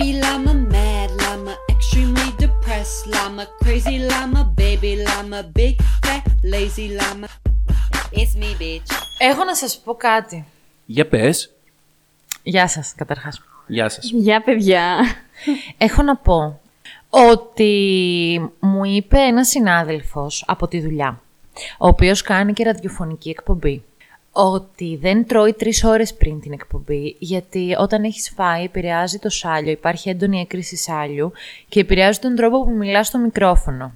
Happy llama, mad llama, extremely depressed llama, crazy llama, baby llama, big fat lazy llama. It's me, bitch. Έχω να σας πω κάτι. Για πες. Γεια σας, καταρχάς. Γεια σας. Γεια παιδιά. Έχω να πω ότι μου είπε ένας συνάδελφος από τη δουλειά, ο οποίος κάνει και ραδιοφωνική εκπομπή, ότι δεν τρώει τρεις ώρες πριν την εκπομπή, γιατί όταν έχεις φάει επηρεάζει το σάλιο, υπάρχει έντονη έκκριση σάλιου και επηρεάζει τον τρόπο που μιλάς στο μικρόφωνο.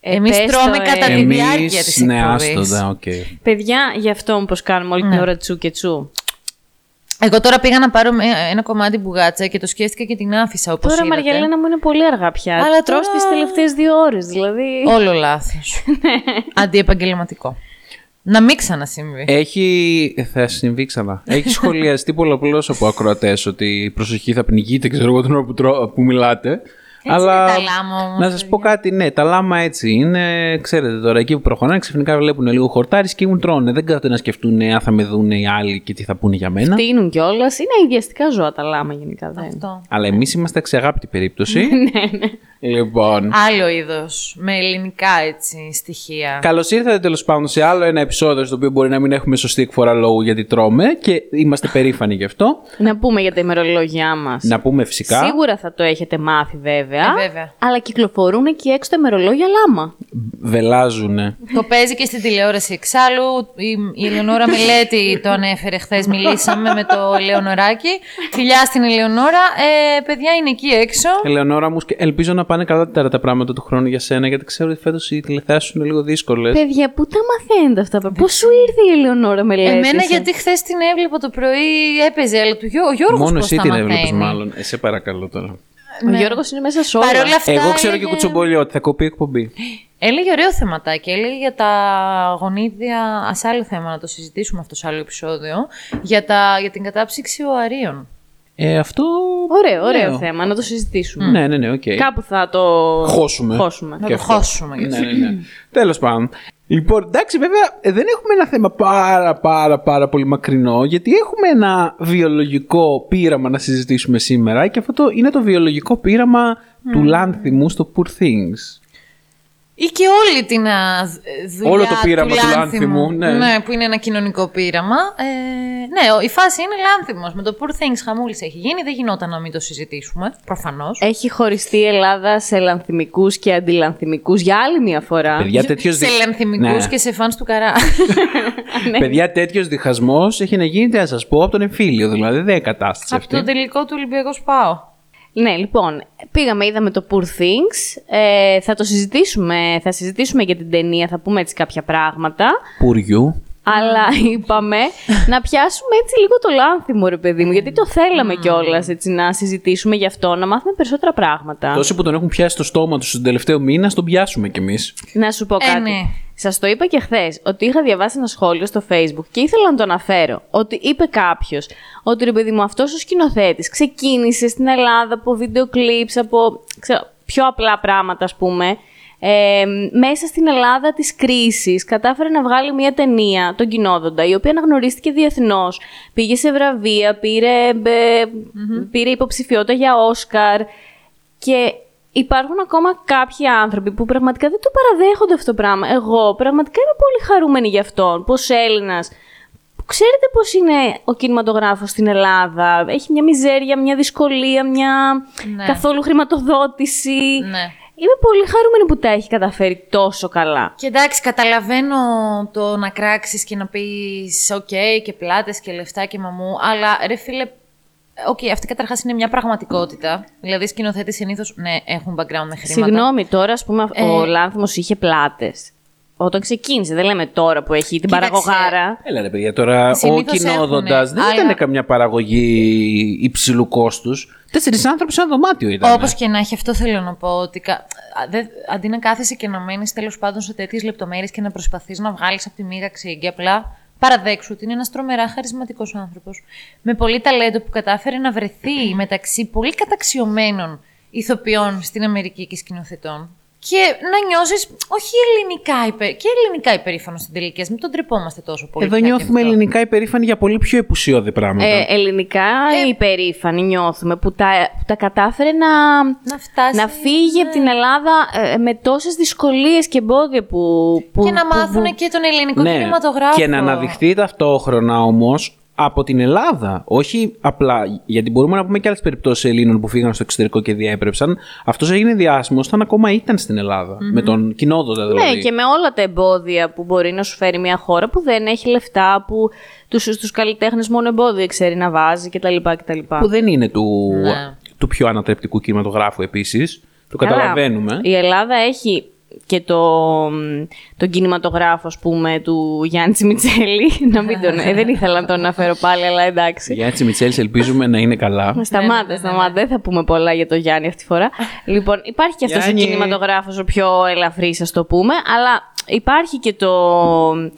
Εμείς πες το, τρώμε ε. κατά τη Εμείς, διάρκεια της ναι, εκπομπής. άστο, ναι, οκ. παιδιά, γι' αυτό πως κάνουμε όλη την Ναι. ώρα τσου και τσου. Εγώ τώρα πήγα να πάρω με- ένα κομμάτι μπουγάτσα και το σκέφτηκα και την άφησα όπως Τώρα, είδατε. Μαριαλένα μου είναι πολύ αργά πια. Αλλά Τρως τώρα- τις τελευταίες δύο ώρες, δηλαδή. Όλο λάθος. Αντιεπαγγελματικό. Να μην ξανασυμβεί. Έχει. Θα συμβεί ξανά. Έχει σχολιαστεί πολλαπλώς από ακροατές ότι η προσοχή θα πνιγείτε, ξέρω εγώ, την ώρα που, τρώ- που μιλάτε. αλλά είναι τα λάμα όμως, να σας πω κάτι, ναι, τα λάμα έτσι είναι. Ξέρετε τώρα, εκεί που προχωράνε, ξαφνικά βλέπουν λίγο χορτάρι και μου τρώνε. Δεν κάθονται να σκεφτούν αν θα με δουν οι άλλοι και τι θα πούνε για μένα. Τίνουν κιόλας. Είναι ιδιαστικά ζώα τα λάμα γενικά. Δεν. Αυτό. Αλλά εμείς είμαστε αξιαγάπητη περίπτωση. Ναι, λοιπόν. Άλλο είδος, με ελληνικά έτσι στοιχεία. Καλώς ήρθατε τέλος πάντων σε άλλο ένα επεισόδιο στο οποίο μπορεί να μην έχουμε σωστή εκφορά λόγου γιατί τρώμε και είμαστε περήφανοι γι' αυτό. Να πούμε για τα ημερολόγια μας. Να πούμε φυσικά. Σίγουρα θα το έχετε μάθει βέβαια. Ε, βέβαια. Αλλά κυκλοφορούν και έξω τα ημερολόγια λάμα. Βελάζουνε. Το παίζει και στην τηλεόραση εξάλλου. Η, η Ελεονόρα Μελέτη το ανέφερε χθες. Μιλήσαμε με το Ελεονοράκι. Φιλιά στην Ελεονόρα. Ε, παιδιά είναι εκεί έξω. Ελεονόρα μου, σκε- ελπίζω να πάνε καλά τα πράγματα του χρόνου για σένα, γιατί ξέρω ότι φέτος οι τηλεθεάσει είναι λίγο δύσκολες. Παιδιά, πού τα μαθαίνετε αυτά. Πώς σου ήρθε η Ελεονόρα Μελέτη. Εμένα σε- γιατί χθες την έβλεπα το πρωί έπαιζε, αλλά του Γιώ- ο Γιώργος Μόνο πώς εσύ τα την μαθαίνει. έβλεπε, μάλλον. Ε, σε παρακαλώ τώρα. Ο Γιώργος είναι μέσα σε όλα. Παρ' όλα αυτά Εγώ ξέρω και έλεγε- κουτσομπολιό ότι θα κοπεί η εκπομπή. Έλεγε ωραίο θεματάκι. Έλεγε για τα γονίδια. Α άλλο θέμα να το συζητήσουμε αυτό σε άλλο επεισόδιο. Για, τα, για την κατάψυξη ωαρίων. Ε, αυτό. Ωραίο, ωραίο νέο. θέμα. Να το συζητήσουμε. Ναι, ναι, ναι, οκ. Κάπου θα το χώσουμε. χώσουμε. Να Και το αυτό. χώσουμε. Ναι, ναι, ναι. Τέλος πάντων. Λοιπόν, εντάξει, βέβαια ε, δεν έχουμε ένα θέμα πάρα πάρα πάρα πολύ μακρινό, γιατί έχουμε ένα βιολογικό πείραμα να συζητήσουμε σήμερα και αυτό το, είναι το βιολογικό πείραμα του Λάνθιμου στο Poor Things. Ή και όλη την α, δουλειά Όλο το πείραμα του Λάνθιμου, Λάνθιμου, ναι. που είναι ένα κοινωνικό πείραμα. Ε, ναι, ο- η φάση είναι Λάνθιμος. Με το Poor Things χαμούλης έχει γίνει. Δεν γινόταν να μην το συζητήσουμε, προφανώς. Έχει χωριστεί η Ελλάδα σε λανθιμικούς και αντιλανθιμικούς για άλλη μια φορά. Παιδιά, τέτοιος σε δι- λανθιμικούς Ναι. και σε φανς του καρά. Παιδιά, τέτοιος διχασμός έχει να γίνει, τι να σας πω, από τον εμφύλιο. Δηλαδή δεν είναι κατάσταση Από αυτή. το τελικό του Ολυμπιακός πάω. Ναι, λοιπόν, πήγαμε, είδαμε το Poor Things. Ε, θα το συζητήσουμε, θα συζητήσουμε για την ταινία, θα πούμε έτσι κάποια πράγματα. Πουριού. Αλλά είπαμε να πιάσουμε έτσι λίγο το λάνθιμο, ρε παιδί μου, γιατί το θέλαμε κιόλας έτσι να συζητήσουμε γι' αυτό, να μάθουμε περισσότερα πράγματα. Τόσοι που τον έχουν πιάσει στο στόμα τους τον τελευταίο μήνα, τον πιάσουμε κι εμείς. Να σου πω Ε, κάτι. ναι. Σας το είπα και χθες ότι είχα διαβάσει ένα σχόλιο στο Facebook και ήθελα να το αναφέρω. Ότι είπε κάποιος ότι ρε παιδί μου, αυτός ο σκηνοθέτης ξεκίνησε στην Ελλάδα από βίντεο κλιπς, από ξέρω, πιο απλά πράγματα, ας πούμε. Ε, μέσα στην Ελλάδα της κρίσης κατάφερε να βγάλει μια ταινία, τον Κοινόδοντα, η οποία αναγνωρίστηκε διεθνώς. Πήγε σε βραβεία, πήρε, ε, πήρε υποψηφιότητα για Όσκαρ και υπάρχουν ακόμα κάποιοι άνθρωποι που πραγματικά δεν το παραδέχονται αυτό το πράγμα. Εγώ πραγματικά είμαι πολύ χαρούμενη γι' αυτόν. Πως Έλληνας Ξέρετε πώς είναι ο κινηματογράφος στην Ελλάδα; Έχει μια μιζέρια, μια δυσκολία, μια Ναι. καθόλου χρηματοδότηση. Ναι. Είμαι πολύ χαρούμενη που τα έχει καταφέρει τόσο καλά. Και εντάξει, καταλαβαίνω το να κράξεις και να πεις «OK, και πλάτες και λεφτά και μαμού», αλλά ρε φίλε, Οκ, αυτή καταρχάς είναι μια πραγματικότητα. Δηλαδή, οι σκηνοθέτες συνήθως ναι, έχουν background με χρήματα. Συγγνώμη, τώρα ας πούμε Ε. ο Λάνθιμος είχε πλάτες. Όταν ξεκίνησε, δεν λέμε τώρα που έχει την Κοίταξε, παραγωγάρα. Έλα ρε παιδιά, τώρα ο Συνήθως Κυνόδοντας έχουνε, δεν αλλά- ήταν καμιά παραγωγή υψηλού κόστους. Τέσσερις άνθρωποι σε ένα δωμάτιο ήταν. Όπως και να έχει, αυτό θέλω να πω. Ότι κα... α, δε- αντί να κάθεσαι και να μένεις τέλος πάντων σε τέτοιες λεπτομέρειες και να προσπαθείς να βγάλεις από τη μοίρα ξύγκη, απλά παραδέξου ότι είναι ένας τρομερά χαρισματικός άνθρωπος. Με πολύ ταλέντο που κατάφερε να βρεθεί μεταξύ πολύ καταξιωμένων ηθοποιών στην Αμερική και σκηνοθετών. Και να νιώσεις, όχι ελληνικά, υπε... και ελληνικά υπερήφανος στην τελική. Ας Μην τον τρεπόμαστε τόσο πολύ. Εδώ πια και νιώθουμε αυτό. ελληνικά υπερήφανοι για πολύ πιο επουσιώδη πράγματα. Ε, ελληνικά υπερήφανοι νιώθουμε που τα, που τα κατάφερε να, Να φτάσει. να φύγει από την Ελλάδα ε, με τόσες δυσκολίες και εμπόδια που... που Και να που- μάθουν που- και τον ελληνικό ναι, κινηματογράφο. και να αναδειχθεί ταυτόχρονα όμως από την Ελλάδα. Όχι απλά. Γιατί μπορούμε να πούμε και άλλες περιπτώσεις Ελλήνων που φύγαν στο εξωτερικό και διέπρεψαν. Αυτός έγινε διάσημος όταν ακόμα ήταν στην ελλαδα Με τον κοινόδοντα δηλαδή. Ναι, και με όλα τα εμπόδια που μπορεί να σου φέρει μια χώρα που δεν έχει λεφτά, που τους, τους καλλιτέχνες μόνο εμπόδια ξέρει να βάζει κτλ. κτλ. Που δεν είναι του, Ναι. του πιο ανατρεπτικού κινηματογράφου επίσης. Το Καλά, καταλαβαίνουμε. Η Ελλάδα έχει και το, τον κινηματογράφο, ας πούμε, του Γιάννη Τσιμιτσέλη. να μην τον, ε, δεν ήθελα να τον αναφέρω πάλι, αλλά εντάξει. Για έτσι Μιτσέλη, ελπίζουμε να είναι καλά. Σταμάτα, σταμάτα. Δεν θα πούμε πολλά για το Γιάννη αυτή τη φορά. λοιπόν, υπάρχει και αυτός ο Γιάννη. κινηματογράφος, ο πιο ελαφρύς, ας το πούμε, αλλά υπάρχει και το, ε,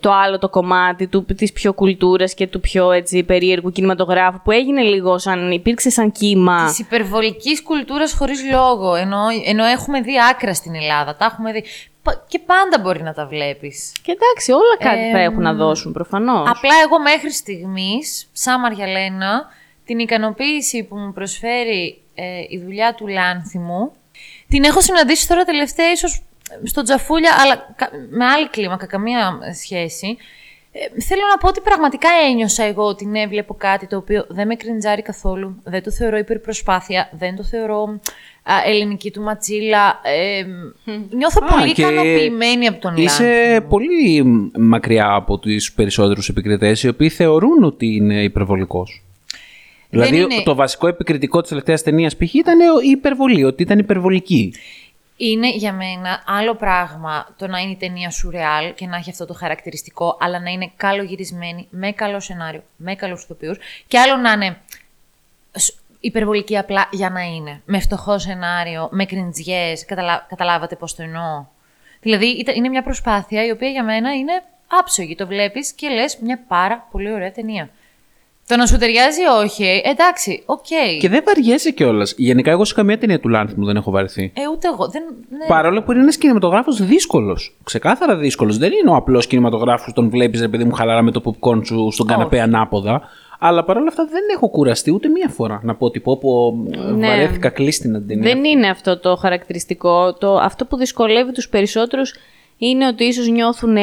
το άλλο το κομμάτι του, της πιο κουλτούρας και του πιο έτσι, περίεργου κινηματογράφου που έγινε λίγο σαν, υπήρξε σαν κύμα. Της υπερβολικής κουλτούρας χωρίς λόγο. Ενώ, ενώ έχουμε δει άκρα στην Ελλάδα. Τα έχουμε δει. Πα- Και πάντα μπορεί να τα βλέπεις. Και εντάξει, όλα κάτι θα Ε, έχουν να δώσουν προφανώς. Απλά εγώ μέχρι στιγμής, σαν Μαριαλένα, την ικανοποίηση που μου προσφέρει ε, η δουλειά του Λάνθιμου, την έχω συναντήσει τώρα τελευταία ίσως στο Τζαφούλια, αλλά κα- με άλλη κλίμακα, καμία σχέση. Ε, θέλω να πω ότι πραγματικά ένιωσα εγώ ότι ναι, βλέπω κάτι το οποίο δεν με κριντζάρει καθόλου. Δεν το θεωρώ υπερπροσπάθεια, δεν το θεωρώ α, ελληνική του ματσίλα. Ε, νιώθω Α, πολύ και ικανοποιημένη από τον Είσαι Λάνθιμο. πολύ μακριά από τους περισσότερους επικριτές οι οποίοι θεωρούν ότι είναι υπερβολικός. Δεν Δηλαδή είναι- το βασικό επικριτικό της τελευταίας ταινίας π.χ. ήταν η υπερβολή, ότι ήταν υπερβολική. Είναι για μένα άλλο πράγμα το να είναι η ταινία σουρεάλ και να έχει αυτό το χαρακτηριστικό, αλλά να είναι καλογυρισμένη, με καλό σενάριο, με καλούς ηθοποιούς και άλλο να είναι σ- υπερβολική απλά για να είναι. Με φτωχό σενάριο, με κριντζιές, καταλα... καταλάβατε πώς το εννοώ. Δηλαδή ήταν- είναι μια προσπάθεια η οποία για μένα είναι άψογη. Το βλέπεις και λες μια πάρα πολύ ωραία ταινία. Το να σου ταιριάζει όχι, ε, εντάξει, οκ. Και δεν βαριέσαι κιόλας. Γενικά, εγώ σε καμία ταινία του Λάνθιμου δεν έχω βαρεθεί. Ε, ούτε εγώ. Δεν, ναι. Παρόλο που είναι ένας κινηματογράφος δύσκολος. Ξεκάθαρα δύσκολος. Δεν είναι ο απλός κινηματογράφος που τον βλέπεις, ρε παιδί μου, χαλαρά με το popcorn σου στον καναπέ ανάποδα. Αλλά παρόλα αυτά δεν έχω κουραστεί ούτε μία φορά να πω ότι πω, πω Ναι. βαρέθηκα κλείσ' τηνα την ταινία. Δεν είναι αυτό το χαρακτηριστικό. Το, αυτό που δυσκολεύει τους περισσότερους είναι ότι ίσως νιώθουν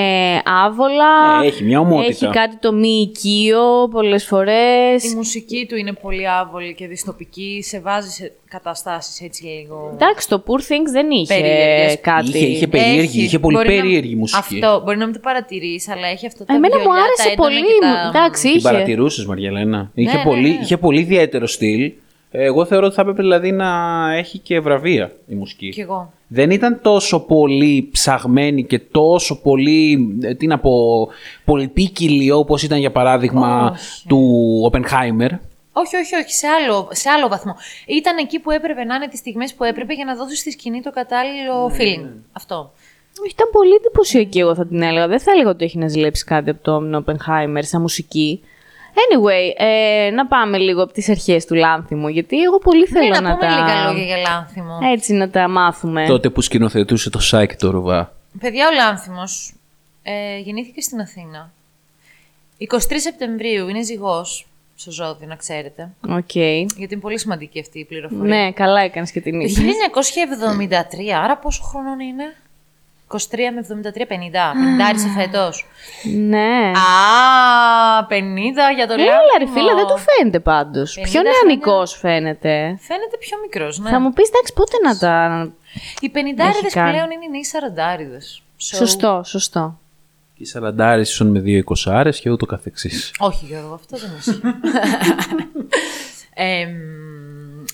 άβολα. Ε, έχει μια ομότητα. Έχει κάτι το μη οικείο πολλές φορές. Η μουσική του είναι πολύ άβολη και δυστοπική, σε βάζει σε καταστάσεις έτσι λίγο... Εντάξει, το Poor Things δεν είχε Περίεργες. κάτι. Είχε- είχε περίεργη, Έχει. είχε πολύ Μπορεί να- περίεργη μουσική. Αυτό, μπορεί να μην το παρατηρείς, αλλά έχει αυτό το Εμένα μου βιολιά, άρεσε τα έντονα πολύ. και τα- Εντάξει, Την είχε. παρατηρούσες, Μαριαλένα; Είχε, ναι, πολύ, ναι. είχε πολύ ιδιαίτερο στυλ. Εγώ θεωρώ ότι θα έπρεπε δηλαδή να έχει και βραβεία η μουσική. Κι εγώ. Δεν ήταν τόσο πολύ ψαγμένη και τόσο πολύ, ε, τι να πω, πολυπίκυλη όπως ήταν για παράδειγμα Όχι. του Oppenheimer. Όχι, όχι, όχι, σε άλλο, σε άλλο βαθμό. Ήταν εκεί που έπρεπε να είναι τις στιγμές που έπρεπε για να δώσει στη σκηνή το κατάλληλο Ναι, feeling. Αυτό. Ήταν πολύ εντυπωσιακή, εγώ θα την έλεγα. Δεν θα έλεγα ότι έχει να ζηλέψει κάτι από τον Oppenheimer σαν μουσική. Anyway, ε, να πάμε λίγο από τις αρχές του Λάνθιμου, γιατί εγώ πολύ θέλω Ναι, να, να πούμε τα... λίγα λόγια για Λάνθιμο. Έτσι να τα μάθουμε. Τότε που σκηνοθετούσε το Σάικ το Ρουβά. Παιδιά, ο Λάνθιμος ε, γεννήθηκε στην Αθήνα. 23 Σεπτεμβρίου είναι ζυγός στο ζώδιο, να ξέρετε. Οκ. Γιατί είναι πολύ σημαντική αυτή η πληροφορία. Ναι, καλά έκανες και την Το ίδια. 1973, άρα πόσο χρονών είναι; 23 με 73, 50. 50 σε φέτος. ναι. Α, 50 για το Έλα Λάνθιμο. ρε φίλε, δεν του φαίνεται πάντως. 50 Πιο χρόνια. νεανικός φαίνεται. Φαίνεται πιο μικρός, ναι. Θα μου πεις, εντάξει, πότε να τα... Οι 50 κάνει. πλέον είναι οι νέοι 40 Σωστό, σωστό. Και οι σαραντάρες ίσον με δύο εικοσάρες και ούτω καθεξής. Όχι Γιώργο, αυτό δεν ισχύει. Εμ,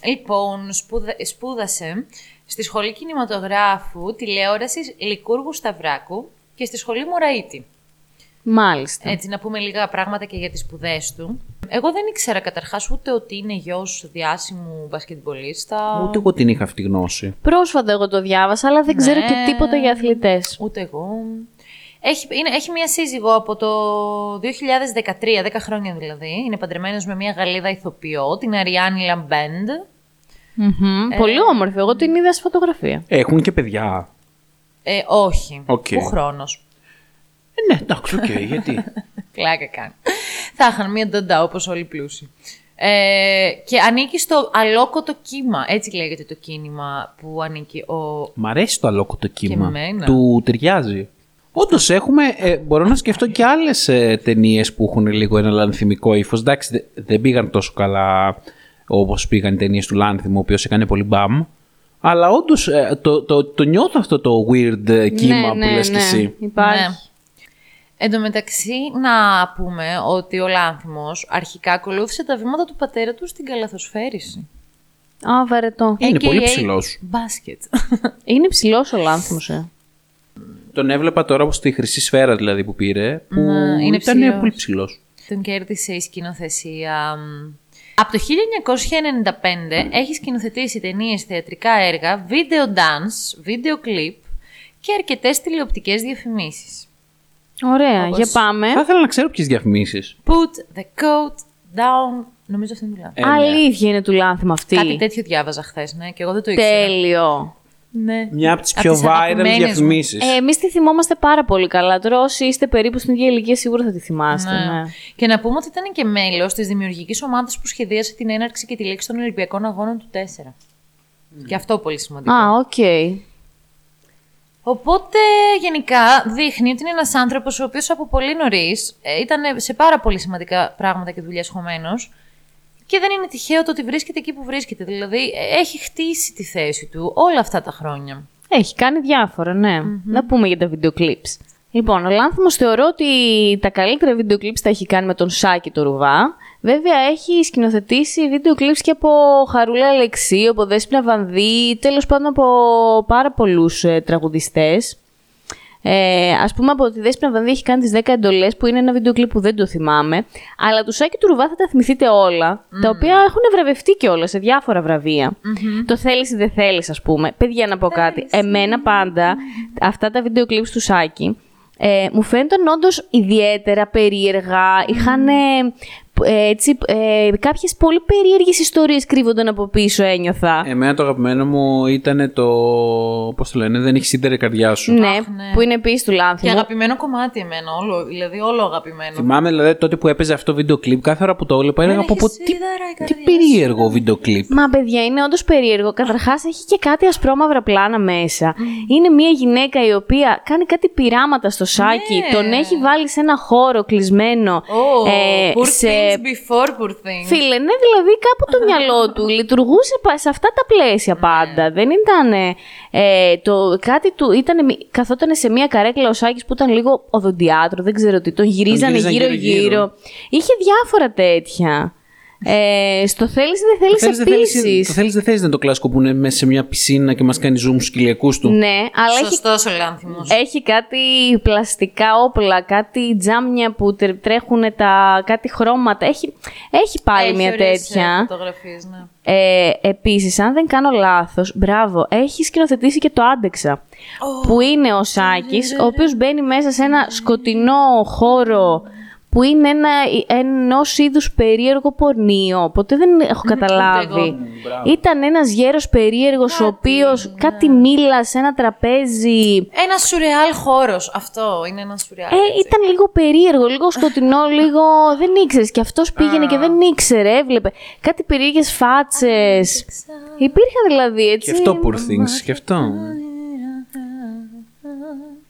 λοιπόν, σπούδα, σπούδασε στη Σχολή Κινηματογράφου Τηλεόρασης Λικούργου Σταυράκου και στη Σχολή Μωραήτη. Μάλιστα. Έτσι, να πούμε λίγα πράγματα και για τις σπουδές του. Εγώ δεν ήξερα καταρχάς ούτε ότι είναι γιος διάσημου μπασκετμπολίστα. Ούτε εγώ την είχα αυτή τη γνώση. Πρόσφατα εγώ το διάβασα, αλλά δεν ξέρω Ναι. και τίποτα για αθλητές. Ούτε εγώ. Έχει, είναι, έχει μία σύζυγο από το 2013, 10 χρόνια δηλαδή. Είναι παντρεμένος με μία Γαλλίδα ηθοποιό, την Αριάν Λαμπέντ. Μμμ. Πολύ όμορφη. Εγώ την είδα στη φωτογραφία. Έχουν και παιδιά. Ε, όχι. Οκ. Πού χρόνος; Ε, ναι, εντάξει, οκ, γιατί; Πλάκα κάνει. Θα είχαν μία νταντά όπως όλοι οι πλούσιοι. Ε, και ανήκει στο αλόκοτο κύμα. Έτσι λέγεται το κίνημα που ανήκει ο... Μ' αρέσει το αλόκοτο κύμα. εμένα. Του ταιριάζει. Όντως έχουμε. Ε, μπορώ να σκεφτώ και άλλες ε, ταινίες που έχουν λίγο ένα λανθιμικό ύφος. Εντάξει, δε- δεν πήγαν τόσο καλά όπως πήγαν οι ταινίες του Λάνθιμου, ο οποίος έκανε πολύ μπαμ. Αλλά όντως το, το, το νιώθω αυτό το weird ε, κύμα που λες κι εσύ. Ναι, Υπάρχει. Ναι. Εν τω μεταξύ, να πούμε ότι ο Λάνθιμος αρχικά ακολούθησε τα βήματα του πατέρα του στην καλαθοσφαίριση. Α, βαρετό. Είναι AKA πολύ ψηλός. Μπάσκετ. Είναι ψηλός ο λάνθιμος, ε. Τον έβλεπα τώρα από στη χρυσή σφαίρα δηλαδή που πήρε, που Ναι, είναι ήταν ψηλός. πολύ ψηλός. Τον κέρδισε η σκηνοθεσία. Μ. Από το 1995 έχεις σκηνοθετήσει ταινίες, θεατρικά έργα, βίντεο dance, βίντεο κλιπ και αρκετές τηλεοπτικές διαφημίσεις. Ωραία, Όπως- για πάμε. Θα ήθελα να ξέρω ποιες διαφημίσεις. Put the coat down. Νομίζω αυτό είναι μιλάω. Ε, ναι. Αλήθεια είναι του λάνθιμου αυτή. Κάτι τέτοιο διάβαζα χθες, ναι, και εγώ δεν το ήξερα. Τέλειο. Ναι. Μια από τις Απ' πιο τις viral αγαπημένες μου. διαφημίσεις. Ε, Εμείς τη θυμόμαστε πάρα πολύ καλά. Τώρα, όσοι είστε περίπου στην ίδια ηλικία, σίγουρα θα τη θυμάστε. Ναι. Ναι. Και να πούμε ότι ήταν και μέλος της δημιουργικής ομάδας που σχεδίασε την έναρξη και τη λήξη των Ολυμπιακών Αγώνων του 4. Και αυτό πολύ σημαντικό. Α, οκ. Οπότε γενικά δείχνει ότι είναι ένας άνθρωπος ο οποίος από πολύ νωρίς ήταν σε πάρα πολύ σημαντικά πράγματα και δουλειές χωμένος και δεν είναι τυχαίο το ότι βρίσκεται εκεί που βρίσκεται. Δηλαδή ε, έχει χτίσει τη θέση του όλα αυτά τα χρόνια. Έχει κάνει διάφορα, ναι. Να πούμε για τα video clips. Λοιπόν, ο Λάνθιμος θεωρώ ότι τα καλύτερα video clips τα έχει κάνει με τον Σάκη το Ρουβά. Βέβαια, έχει σκηνοθετήσει βίντεο clips και από Χαρούλα Αλεξίου, από Δέσποινα Βανδύ, τέλος πάντων από πάρα πολλούς ε, τραγουδιστές. Ε, ας πούμε από τη Δέσποινα Βανδύ έχει κάνει τις 10 εντολές που είναι ένα βίντεο κλιπ που δεν το θυμάμαι. Αλλά του Σάκη του Ρουβά θα τα θυμηθείτε όλα, τα οποία έχουν βραβευτεί και όλα σε διάφορα βραβεία. Το θέλεις ή δεν θέλεις ας πούμε. Παιδιά να πω κάτι. Εμένα πάντα αυτά τα βίντεο κλιπς του Σάκη ε, μου φαίνονταν όντως ιδιαίτερα περίεργα. Είχαν έτσι, ε, κάποιες πολύ περίεργες ιστορίες κρύβονταν από πίσω ένιωθα. Εμένα το αγαπημένο μου ήταν το. Πώς το λένε, δεν έχεις σύντερη η καρδιά σου. ναι, Αχ, ναι. που είναι επίσης του Και Λάνθιμου. αγαπημένο κομμάτι εμένα, όλο, δηλαδή όλο αγαπημένο. Θυμάμαι δηλαδή τότε που έπαιζε αυτό το βίντεο κλιπ, κάθε ώρα που το έβλεπα έλεγα έχει από πω τι, σίδερα η τι καρδιά περίεργο βίντεο κλιπ. Μα παιδιά, είναι όντως περίεργο. Καταρχάς, έχει και κάτι ασπρόμαυρα πλάνα μέσα. Είναι μια γυναίκα η οποία κάνει κάτι πειράματα στο σάκι. Ναι. Τον έχει βάλει σε ένα χώρο κλεισμένο. Oh, ε, poor σε... things before poor things. Φίλε, ναι, δηλαδή κάπου το μυαλό του λειτουργούσε πα- σε αυτά τα πλαίσια Ναι. πάντα. Δεν ήταν. Ε, το, κάτι του. Ήταν, καθόταν σε μια καρέκλα ο Σάκης που ήταν λίγο οδοντιάτρο, δεν ξέρω τι. Τον γυρίζανε γυρίζαν γύρω-γύρω. γύρω-γύρω. Είχε διάφορα τέτοια. Ε, στο θέλεις ή δεν Το θέλεις θέλεις, δεν θέλεις, επίσης; το θέλεις δεν θέλεις να το κλάσκο που είναι μέσα σε μια πισίνα και μας κάνει zoom στους κοιλιακούς του. Ναι, αλλά έχει, Σωστός ο Λάνθιμος. έχει κάτι πλαστικά όπλα, κάτι τζάμια που τρε- τρέχουν τα, κάτι χρώματα. Έχει, έχει πάλι Έχει μια ωραίες, ε, τέτοια. φωτογραφίες, ναι. Ε, επίσης, αν δεν κάνω λάθος, μπράβο, έχει σκηνοθετήσει και το Άντεξα. Που είναι ο Σάκης, ο οποίος μπαίνει μέσα σε ένα σκοτεινό χώρο που είναι ένα ενός είδους περίεργο πορνείο. Ποτέ δεν έχω καταλάβει. Ήταν ένας γέρος περίεργος, ο οποίος κάτι μίλα σε ένα τραπέζι. Ένα σουρεάλ χώρος. Αυτό είναι ένα σουρεάλ. Ε, ήταν λίγο περίεργο, λίγο σκοτεινό, λίγο. Δεν ήξερες. Και αυτός πήγαινε και δεν ήξερε, έβλεπε. Κάτι περίεργες φάτσες. Υπήρχαν δηλαδή έτσι. Και αυτό poor things, και αυτό.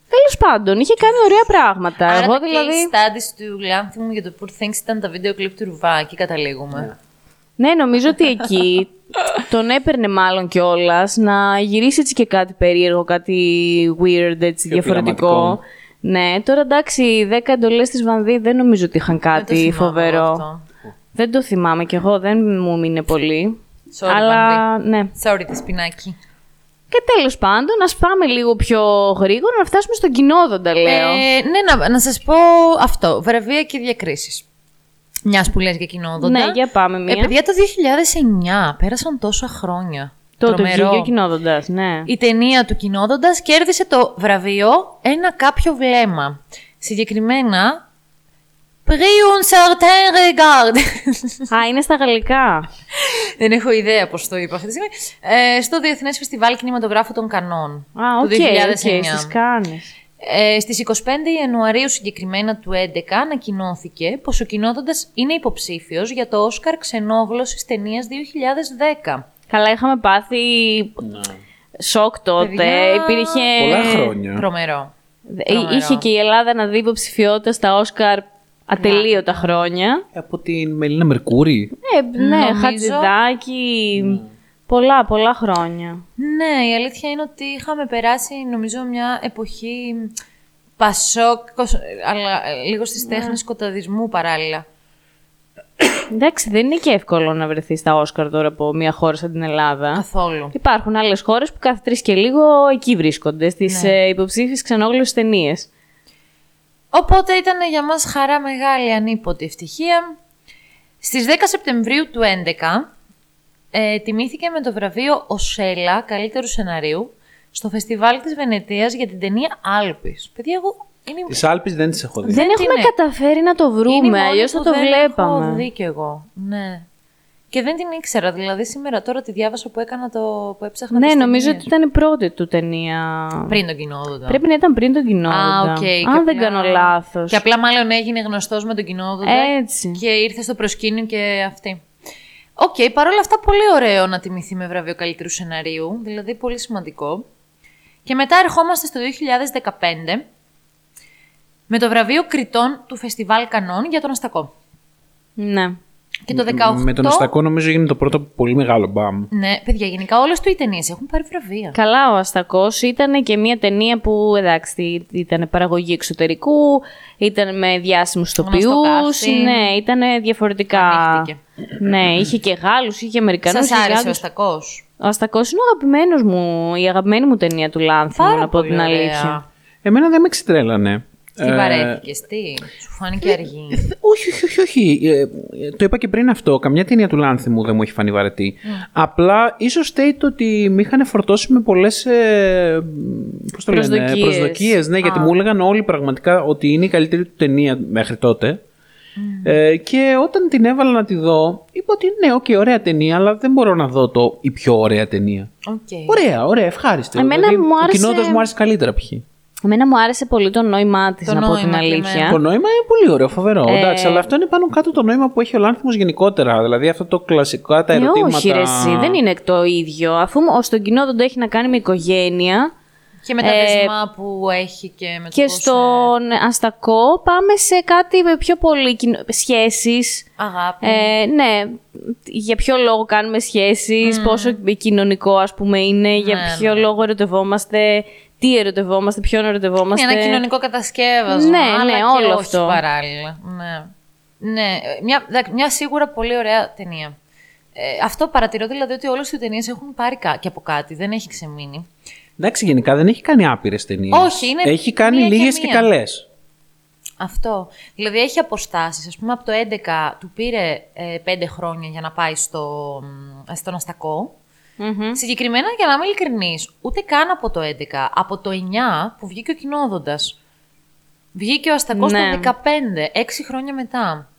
Τέλος πάντων, είχε κάνει ωραία πράγματα. Άρα Εγώ τα δηλαδή. case studies του Λάνθιμου για το Poor Things ήταν τα βίντεο κλιπ του Ρουβά. Εκεί καταλήγουμε. Ναι, νομίζω ότι εκεί τον έπαιρνε μάλλον κιόλας να γυρίσει έτσι και κάτι περίεργο, κάτι weird, έτσι Πιο διαφορετικό. πειραματικό. Ναι, τώρα εντάξει, οι 10 εντολές της Βανδύ δεν νομίζω ότι είχαν Δεν το κάτι θυμάμαι φοβερό. αυτό. Δεν το θυμάμαι κι εγώ, δεν μου μείνε πολύ. Sorry, Αλλά ναι. Sorry, τη σπινάκι. Και τέλος πάντων, ας πάμε λίγο πιο γρήγορα να φτάσουμε στον κοινόδοντα, λέω. Ε, ναι, να, να σας πω αυτό. Βραβεία και διακρίσεις. Μιας που λες για κοινόδοντα. Ναι, για πάμε μία. Ε, παιδιά, το 2009 πέρασαν τόσα χρόνια. το το Τρομερό. βγήκε ο κοινόδοντας, ναι. Η ταινία του κοινόδοντας κέρδισε το βραβείο Ένα κάποιο βλέμμα. Συγκεκριμένα, Prix un certain regard. Α, είναι στα γαλλικά. Δεν έχω ιδέα πώς το είπα αυτή τη στιγμή. Ε, στο Διεθνές Φεστιβάλ Κινηματογράφου των Καννών Α, οκ, του 2009. οκ, στις Κάννες. Ε, στις 25 Ιανουαρίου συγκεκριμένα του 2011 ανακοινώθηκε πως ο Κυνόδοντας είναι υποψήφιος για το Όσκαρ Ξενόγλωσσης ταινίας 2010. Καλά, είχαμε πάθει σοκ τότε. Παιδιά, Υπήρχε... Πολλά χρόνια. Τρομερό. Ε, Είχε και η Ελλάδα να δει υποψηφιότητα στα Όσκαρ ατελείωτα χρόνια. Από την Μελίνα Μερκούρη. Ε, ναι, Νομίζω- Χατζηδάκη. Πολλά, πολλά χρόνια. Ναι, η αλήθεια είναι ότι είχαμε περάσει νομίζω μια εποχή πασόκ, αλλά ε, λίγο στις τέχνες σκοταδισμού παράλληλα. Εντάξει, δεν είναι και εύκολο να βρεθείς στα Όσκαρ τώρα από μια χώρα σαν την Ελλάδα. Καθόλου. Υπάρχουν άλλες χώρες που κάθε τρεις και λίγο εκεί βρίσκονται, στις Ναι. ε, υποψήφιες ξενόγλωσσες ταινίες. Οπότε ήταν για μας χαρά μεγάλη ανείπωτη ευτυχία. Στις 10 Σεπτεμβρίου του 2011 ε, τιμήθηκε με το βραβείο Οσέλα καλύτερου σεναρίου στο φεστιβάλ της Βενετίας για την ταινία Άλπεις. Παιδιά, εγώ είναι, Τις Άλπεις δεν τις έχω δει. Δεν έχουμε είναι; καταφέρει να το είναι η βρούμε, μόνη αλλιώς θα που το δεν βλέπαμε. έχω δει κι εγώ. Ναι. Και δεν την ήξερα, δηλαδή σήμερα τώρα τη διάβασα που έκανα το που έψαχνα Ναι, τις νομίζω ταινίες. ότι ήταν η πρώτη του ταινία. Πριν τον Κυνόδοντα. Πρέπει να ήταν πριν τον Κυνόδοντα. Α, οκ. και Αν δεν απλά- κάνω λάθος. Και απλά μάλλον έγινε γνωστός με τον Κυνόδοντα Έτσι. και ήρθε στο προσκήνιο και αυτή. Οκ, παρόλα αυτά πολύ ωραίο να τιμηθεί με βραβείο καλύτερου σεναρίου, δηλαδή πολύ σημαντικό. Και μετά ερχόμαστε στο 2015 με το βραβείο κριτών του Φεστιβάλ Καννών για τον Αστακό. Ναι. Και το 18... Με τον Αστακό νομίζω έγινε το πρώτο πολύ μεγάλο μπαμ. Ναι, παιδιά, γενικά όλες του οι ταινίες έχουν πάρει βραβεία. Καλά, ο Αστακός ήταν και μια ταινία που εντάξει, ήταν παραγωγή εξωτερικού, ήταν με διάσημους τοπιούς. Γνωστό casting. Ναι, ήταν διαφορετικά. Ανοίχτηκε. Ναι, είχε και Γάλλους, είχε Αμερικανούς. Σας άρεσε ο Αστακός; Ο Αστακός είναι ο αγαπημένος μου, η αγαπημένη μου ταινία του Λάνθιμου, Πάρα να πω πολύ την ωραία. αλήθεια. Εμένα δεν με ξετρέλανε. Τι Ε, βαρέθηκες, τι, σου φάνηκε αργή. Όχι, όχι, όχι. όχι. Ε, ε, το είπα και πριν αυτό. Καμιά ταινία του Λάνθιμου δεν μου έχει φανεί βαρετή. Απλά ίσως φταίει το ότι με είχαν φορτώσει με πολλές. Ε, πώς το λένε, Προσδοκίες. προσδοκίες, ναι, γιατί μου έλεγαν όλοι πραγματικά ότι είναι η καλύτερη του ταινία μέχρι τότε. Ε, και όταν την έβαλα να τη δω, είπα ότι ναι, οκ, ωραία ταινία, αλλά δεν μπορώ να δω το η πιο ωραία ταινία. Οκ. Ωραία, ωραία, ευχάριστη. Εμένα μου ο άρεσε- Κυνόδοντας μου άρεσε καλύτερα π.χ. Εμένα μου άρεσε πολύ το νόημά της, Το να πω νόημα την και αλήθεια. εμένα. Το νόημα είναι πολύ ωραίο, φοβερό. Ε, Εντάξει, αλλά αυτό είναι πάνω κάτω το νόημα που έχει ο Λάνθιμος γενικότερα. Δηλαδή αυτό το κλασικά τα Ε, ερωτήματα. όχι, ρε, εσύ, δεν είναι το ίδιο. Αφού ο- στον κοινό δεν το έχει να κάνει με οικογένεια. Και με τα Ε, δεσμά που έχει και με το Και πώς, στον Αστακό πάμε σε κάτι με πιο πολύ κοινο... σχέσεις. ε, αγάπη. Ε, ναι, για ποιο λόγο κάνουμε σχέσεις, πόσο κοινωνικό ας πούμε είναι, για Ναι, ποιο ναι. λόγο ερωτευόμαστε, τι ερωτευόμαστε, ποιον ερωτευόμαστε. Είναι ένα κοινωνικό κατασκεύασμα. Ναι, αλλά ναι, και όλο όχι αυτό. παράλληλα. Ναι. ναι. Μια, δα- μια σίγουρα πολύ ωραία ταινία. Ε, αυτό παρατηρώ δηλαδή ότι όλες οι ταινίες έχουν πάρει κα- και από κάτι, δεν έχει ξεμείνει. Εντάξει, γενικά δεν έχει κάνει άπειρες ταινίες. Όχι, είναι Έχει κάνει μία και λίγες και, μία. καλές. Αυτό. Δηλαδή έχει αποστάσεις. Α πούμε, από το 11 του πήρε ε, 5 χρόνια για να πάει στο, μ, στον Αστακό. Μμμ. Συγκεκριμένα, για να είμαι ειλικρινής, ούτε καν από το 11, από το 9 που βγήκε ο Κοινόδοντας. Βγήκε ο Αστακός Ναι. το 15, 6 χρόνια μετά.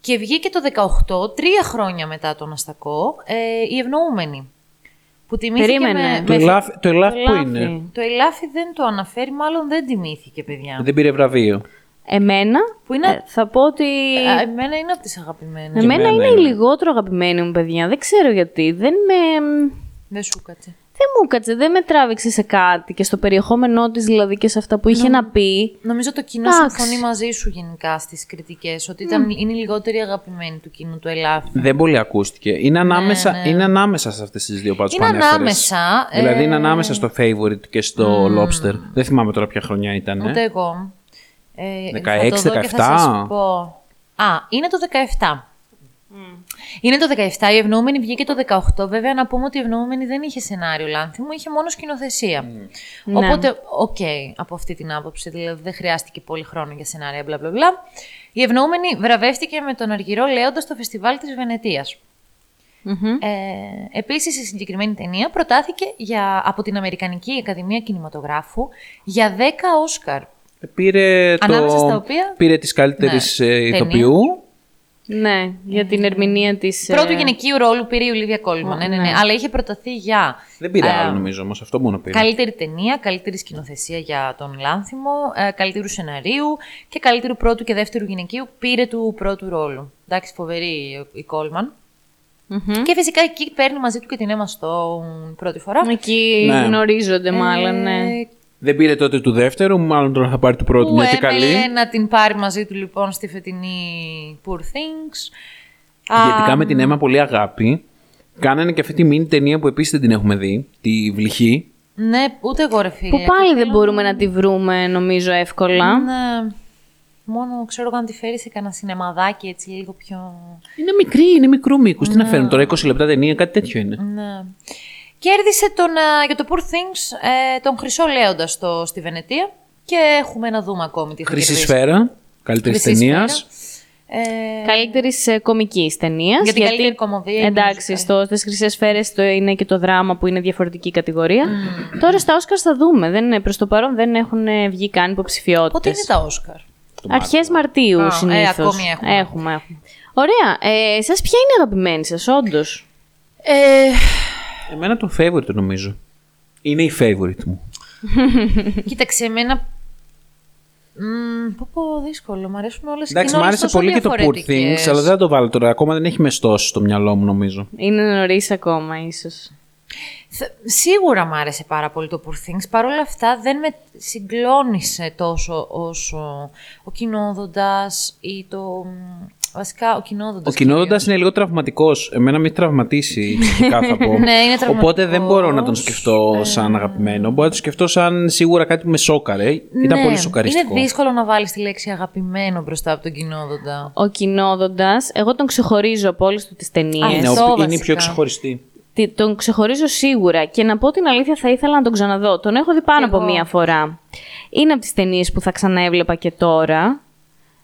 Και βγήκε το 18, τρία χρόνια μετά τον Αστακό, ε, η Ευνοούμενη. Που τιμήθηκε Περίμενε. με... Το, με- ελάφι, το ελάφι που Ελάφι. είναι. Το Ελάφι δεν το αναφέρει, μάλλον δεν τιμήθηκε, παιδιά. Δεν πήρε βραβείο. Εμένα, Που είναι- ε, θα πω ότι... Ε, εμένα είναι από τις αγαπημένες. Εμένα εμένα είναι η είναι. λιγότερο αγαπημένη μου παιδιά. Δεν ξέρω γιατί. Δεν με... Δεν σου κάτσε. Δεν μου κάτσε, δεν με τράβηξε σε κάτι και στο περιεχόμενό της δηλαδή και σε αυτά που είχε να πει. Νομίζω το κοινό Εντάξει. συμφωνεί μαζί σου γενικά στις κριτικές, ότι ήταν, είναι η λιγότερη αγαπημένη του κοινού του Ελάφι. Δεν πολύ ακούστηκε. Είναι ανάμεσα, ναι. είναι ανάμεσα σε αυτές τις δύο πάντω Είναι ανάμεσα, Δηλαδή είναι ε, ανάμεσα στο favorite και στο lobster. Δεν θυμάμαι τώρα ποια χρονιά ήταν. Ούτε Ε. εγώ. Ε, 16, θα το δω και θα 17. σας πω. Α, είναι το 17. Είναι το 17, η Ευνοούμενη βγήκε το 18. Βέβαια, να πούμε ότι η Ευνοούμενη δεν είχε σενάριο λάνθιμο, είχε μόνο σκηνοθεσία. Ναι. Οπότε, οκ, από αυτή την άποψη, δηλαδή δεν χρειάστηκε πολύ χρόνο για σενάρια, μπλα μπλα μπλα. Η Ευνοούμενη βραβεύτηκε με τον Αργυρό Λέοντας στο φεστιβάλ της Βενετίας. Ε, επίσης, η συγκεκριμένη ταινία προτάθηκε για, από την Αμερικανική Ακαδημία Κινηματογράφου για 10 Όσκαρ. Πήρε, Ανάμεσα το... στα οποία- πήρε της καλύτερης Ναι, ε, ταινία. ηθοποιού. Ναι, για την ερμηνεία της... ε, Πρώτου γυναικείου ρόλου πήρε η Ολίβια Κόλμαν. Ναι, ναι, ναι. Αλλά είχε προταθεί για Δεν πήρε ε, άλλο νομίζω όμως, αυτό μόνο πήρε. Καλύτερη ταινία, καλύτερη σκηνοθεσία για τον Λάνθιμο, ε, καλύτερου σεναρίου και καλύτερου πρώτου και δεύτερου γυναικείου πήρε του πρώτου ρόλου. Εντάξει, φοβερή η Κόλμαν. μμμ. Και φυσικά εκεί παίρνει μαζί του και την Emma Stone πρώτη φορά. Εκεί Ναι. γνωρίζονται μάλλον, ναι. Ε, Δεν πήρε τότε του δεύτερου, μάλλον τώρα θα πάρει του πρώτου, που μια και έμελε καλή. να την πάρει μαζί του λοιπόν στη φετινή Poor Things. Γενικά με την αίμα πολύ αγάπη. Κάνανε και αυτή τη μίνι ταινία που επίσης δεν την έχουμε δει, τη Βλυχή. Ναι, ούτε εγώ ρε φίλε. Που πάλι Και δεν θέλω- μπορούμε να τη βρούμε νομίζω εύκολα. Ναι. Μόνο ξέρω εγώ αν τη φέρει σε κανένα σινεμαδάκι έτσι λίγο πιο... Είναι μικρή, είναι μικρού μήκους. Τι να φέρουν τώρα, 20 λεπτά ταινία, κάτι τέτοιο είναι. Ναι. Κέρδισε τον, ε, για το Poor Things ε, τον Χρυσό Λέοντας στο, στη Βενετία και έχουμε να δούμε ακόμη τι θα Χρυσή κερδίσει. σφαίρα, καλύτερης Χρυσή ταινίας. σφαίρα. Ε, Καλύτερης κομικής ταινίας. Για την καλύτερη κομμωδία ή Εντάξει, μουσικά. στο, στις Χρυσές Σφαίρες είναι και το δράμα που είναι διαφορετική κατηγορία. Τώρα στα Όσκαρ θα δούμε. Δεν, προς το παρόν δεν έχουν ε, βγει καν υποψηφιότητες. πότε είναι τα Όσκαρ; Αρχές Μαρτίου Α, ε, συνήθως. ακόμη έχουμε. έχουμε, έχουμε. Ωραία. Ε, Σα ποια είναι η αγαπημένη σας, όντως; Ε, Εμένα το favorite νομίζω. Είναι η favorite μου. κοίταξε, εμένα... Μ, πω πω, δύσκολο. Μ' αρέσουν όλες Εντάξει, είναι μου όλες άρεσε τόσο πολύ και το Poor διαφορετικές. Things, αλλά δεν θα το βάλω τώρα. Ακόμα δεν έχει μεστώσει στο μυαλό μου, νομίζω. Είναι νωρίς ακόμα, ίσως. Θε- Σίγουρα μ' άρεσε πάρα πολύ το Poor Things. Παρ' όλα αυτά δεν με συγκλώνησε τόσο όσο ο κοινόδοντας ή το... μ, Βασικά ο κοινόδοντας. Ο κοινόδοντας είναι λίγο τραυματικός. Εμένα με έχει τραυματίσει ψυχικά, θα πω. Ναι, είναι Οπότε δεν μπορώ να τον τραυματικός. σκεφτώ σαν αγαπημένο. Μπορώ να τον σκεφτώ σαν σίγουρα κάτι που με σόκαρε. Ήταν Ναι, πολύ σοκαριστικό. Είναι δύσκολο να βάλεις τη λέξη αγαπημένο μπροστά από τον κοινόδοντα. Ο κοινόδοντας, εγώ τον ξεχωρίζω από όλες του τις Α, ταινίε. Είναι, Αυτό ο- είναι η βασικά. πιο ξεχωριστή. Τι- Τον ξεχωρίζω σίγουρα και να πω την αλήθεια θα ήθελα να τον ξαναδώ. Τον έχω δει πάνω Κι από εγώ. μία φορά. Είναι από τις ταινίες που θα ξαναέβλεπα και τώρα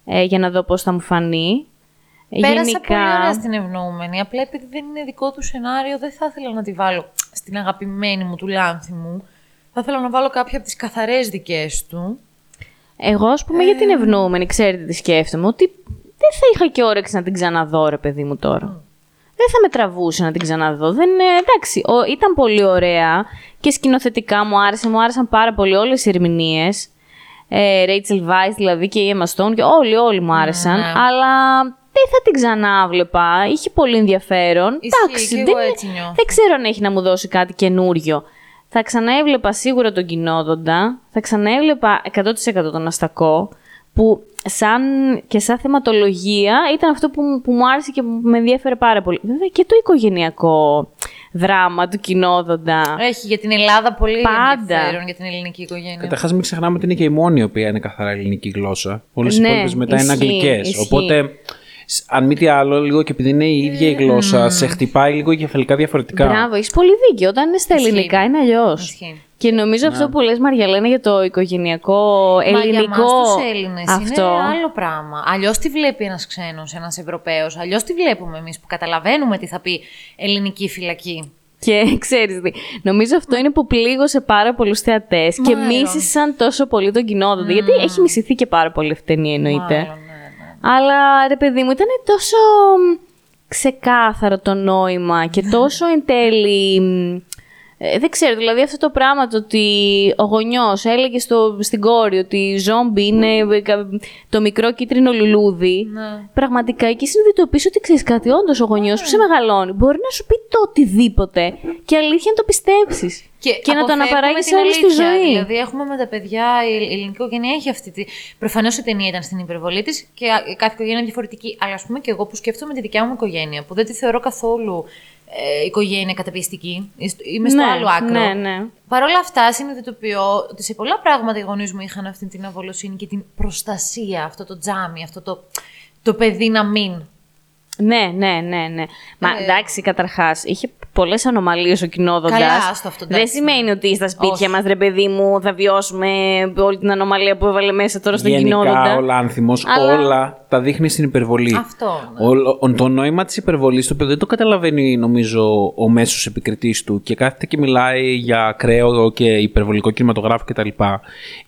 ε, για να δω πώς θα μου φανεί. Ε, Πέρασα πολύ ωραία στην ευνοούμενη. Απλά επειδή δεν είναι δικό του σενάριο, δεν θα ήθελα να τη βάλω στην αγαπημένη μου του λάνθη μου. Θα ήθελα να βάλω κάποια από τις καθαρές δικές του. Εγώ, ας πούμε, για την ευνοούμενη, ξέρετε τι σκέφτομαι, ότι δεν θα είχα και όρεξη να την ξαναδώ, ρε παιδί μου τώρα. Δεν θα με τραβούσε να την ξαναδώ. Δεν, ε, εντάξει, ο, ήταν πολύ ωραία και σκηνοθετικά μου άρεσε. Μου άρεσαν πάρα πολύ όλες οι ερμηνείες. Ε, Rachel Weisz δηλαδή και η Emma Stone και όλοι, όλοι μου άρεσαν. ναι. Αλλά δεν θα την ξανάβλεπα. Είχε πολύ ενδιαφέρον. Ισχύει, εντάξει, κι εγώ δεν, έτσι νιώθω. δεν ξέρω αν έχει να μου δώσει κάτι καινούριο. Θα ξαναέβλεπα σίγουρα τον κοινόδοντα, θα ξαναέβλεπα 100% τον Αστακό, που σαν, και σαν θεματολογία ήταν αυτό που, μου- που μου άρεσε και που με ενδιέφερε πάρα πολύ. Βέβαια και το οικογενειακό δράμα του κοινόδοντα. Έχει για την Ελλάδα πολύ Πάντα. ενδιαφέρον για την ελληνική οικογένεια. Καταρχάς, μην ξεχνάμε ότι είναι και η μόνη η οποία είναι καθαρά ελληνική γλώσσα. Όλες οι Ναι, υπόλοιπες μετά είναι ισχύει, αγγλικές. ισχύει. Οπότε, σ- αν μη τι άλλο, λίγο και επειδή είναι η ίδια η γλώσσα, σε χτυπάει λίγο κεφαλικά διαφορετικά. Μπράβο, έχει πολύ δίκιο. Όταν είναι στα Ισχύει. ελληνικά είναι αλλιώς. Ισχύει. Και νομίζω αυτό που λες Μαριαλένα για το οικογενειακό Μα για ελληνικό. εμάς τους Έλληνες αυτό. είναι άλλο πράγμα. Αλλιώς τη βλέπει ένας ξένος, ένας Ευρωπαίος; Αλλιώς τη βλέπουμε εμείς που καταλαβαίνουμε τι θα πει ελληνική φυλακή; Και ξέρεις τι, νομίζω αυτό είναι που πλήγωσε πάρα πολλούς θεατές και Μάλλον. μίσησαν τόσο πολύ τον κοινόδοντα. Γιατί έχει μισηθεί και πάρα πολύ αυτή η ταινία, εννοείται. Μάλλον, ναι, ναι. Αλλά ρε παιδί μου, ήταν τόσο μ, ξεκάθαρο το νόημα και τόσο εν τέλει. Μ, ε, δεν ξέρω, δηλαδή αυτό το πράγμα το ότι ο γονιός έλεγε στο, στην κόρη ότι η ζόμπι είναι ε, κα- το μικρό κίτρινο λουλούδι. Ναι. Πραγματικά εκεί συνειδητοποιείς ότι ξέρεις κάτι, όντως ο γονιός που σε μεγαλώνει μπορεί να σου πει το οτιδήποτε και αλήθεια να το πιστέψεις. Και, να το αποφεύγουμε αναπαράγεις την όλη στη αλήθεια. ζωή. Δηλαδή, έχουμε με τα παιδιά, η η ελληνική οικογένεια έχει αυτή τη. Προφανώς η ταινία ήταν στην υπερβολή της και α, κάθε οικογένεια είναι διαφορετική. Αλλά ας πούμε και εγώ που σκέφτομαι τη δικιά μου οικογένεια, που δεν τη θεωρώ καθόλου ε, οικογένεια καταπιεστική. Είμαι στο Ναι, άλλο άκρο. ναι, ναι. Παρ' όλα αυτά, συνειδητοποιώ ότι σε πολλά πράγματα οι γονείς μου είχαν αυτή την avολοσύνη και την προστασία, αυτό το τζάμι, αυτό το, το παιδί να μην Ναι, ναι, ναι, ναι. Μα Ε. εντάξει, καταρχάς, είχε πολλές ανομαλίες ο κοινόδοντα. Καλά, άστο αυτό, Δεν εντάξει. σημαίνει ότι στα σπίτια Όχι. μας, ρε παιδί μου, θα βιώσουμε όλη την ανομαλία που έβαλε μέσα τώρα στον Γενικά κοινόδοντα. ο Λάνθιμος Αλλά- όλα τα δείχνει στην υπερβολή. Αυτό, ναι. Ο- ο- το νόημα της υπερβολής το οποίο δεν το καταλαβαίνει νομίζω ο μέσος επικριτής του και κάθεται και μιλάει για ακραίο και υπερβολικό κινηματογράφο κτλ.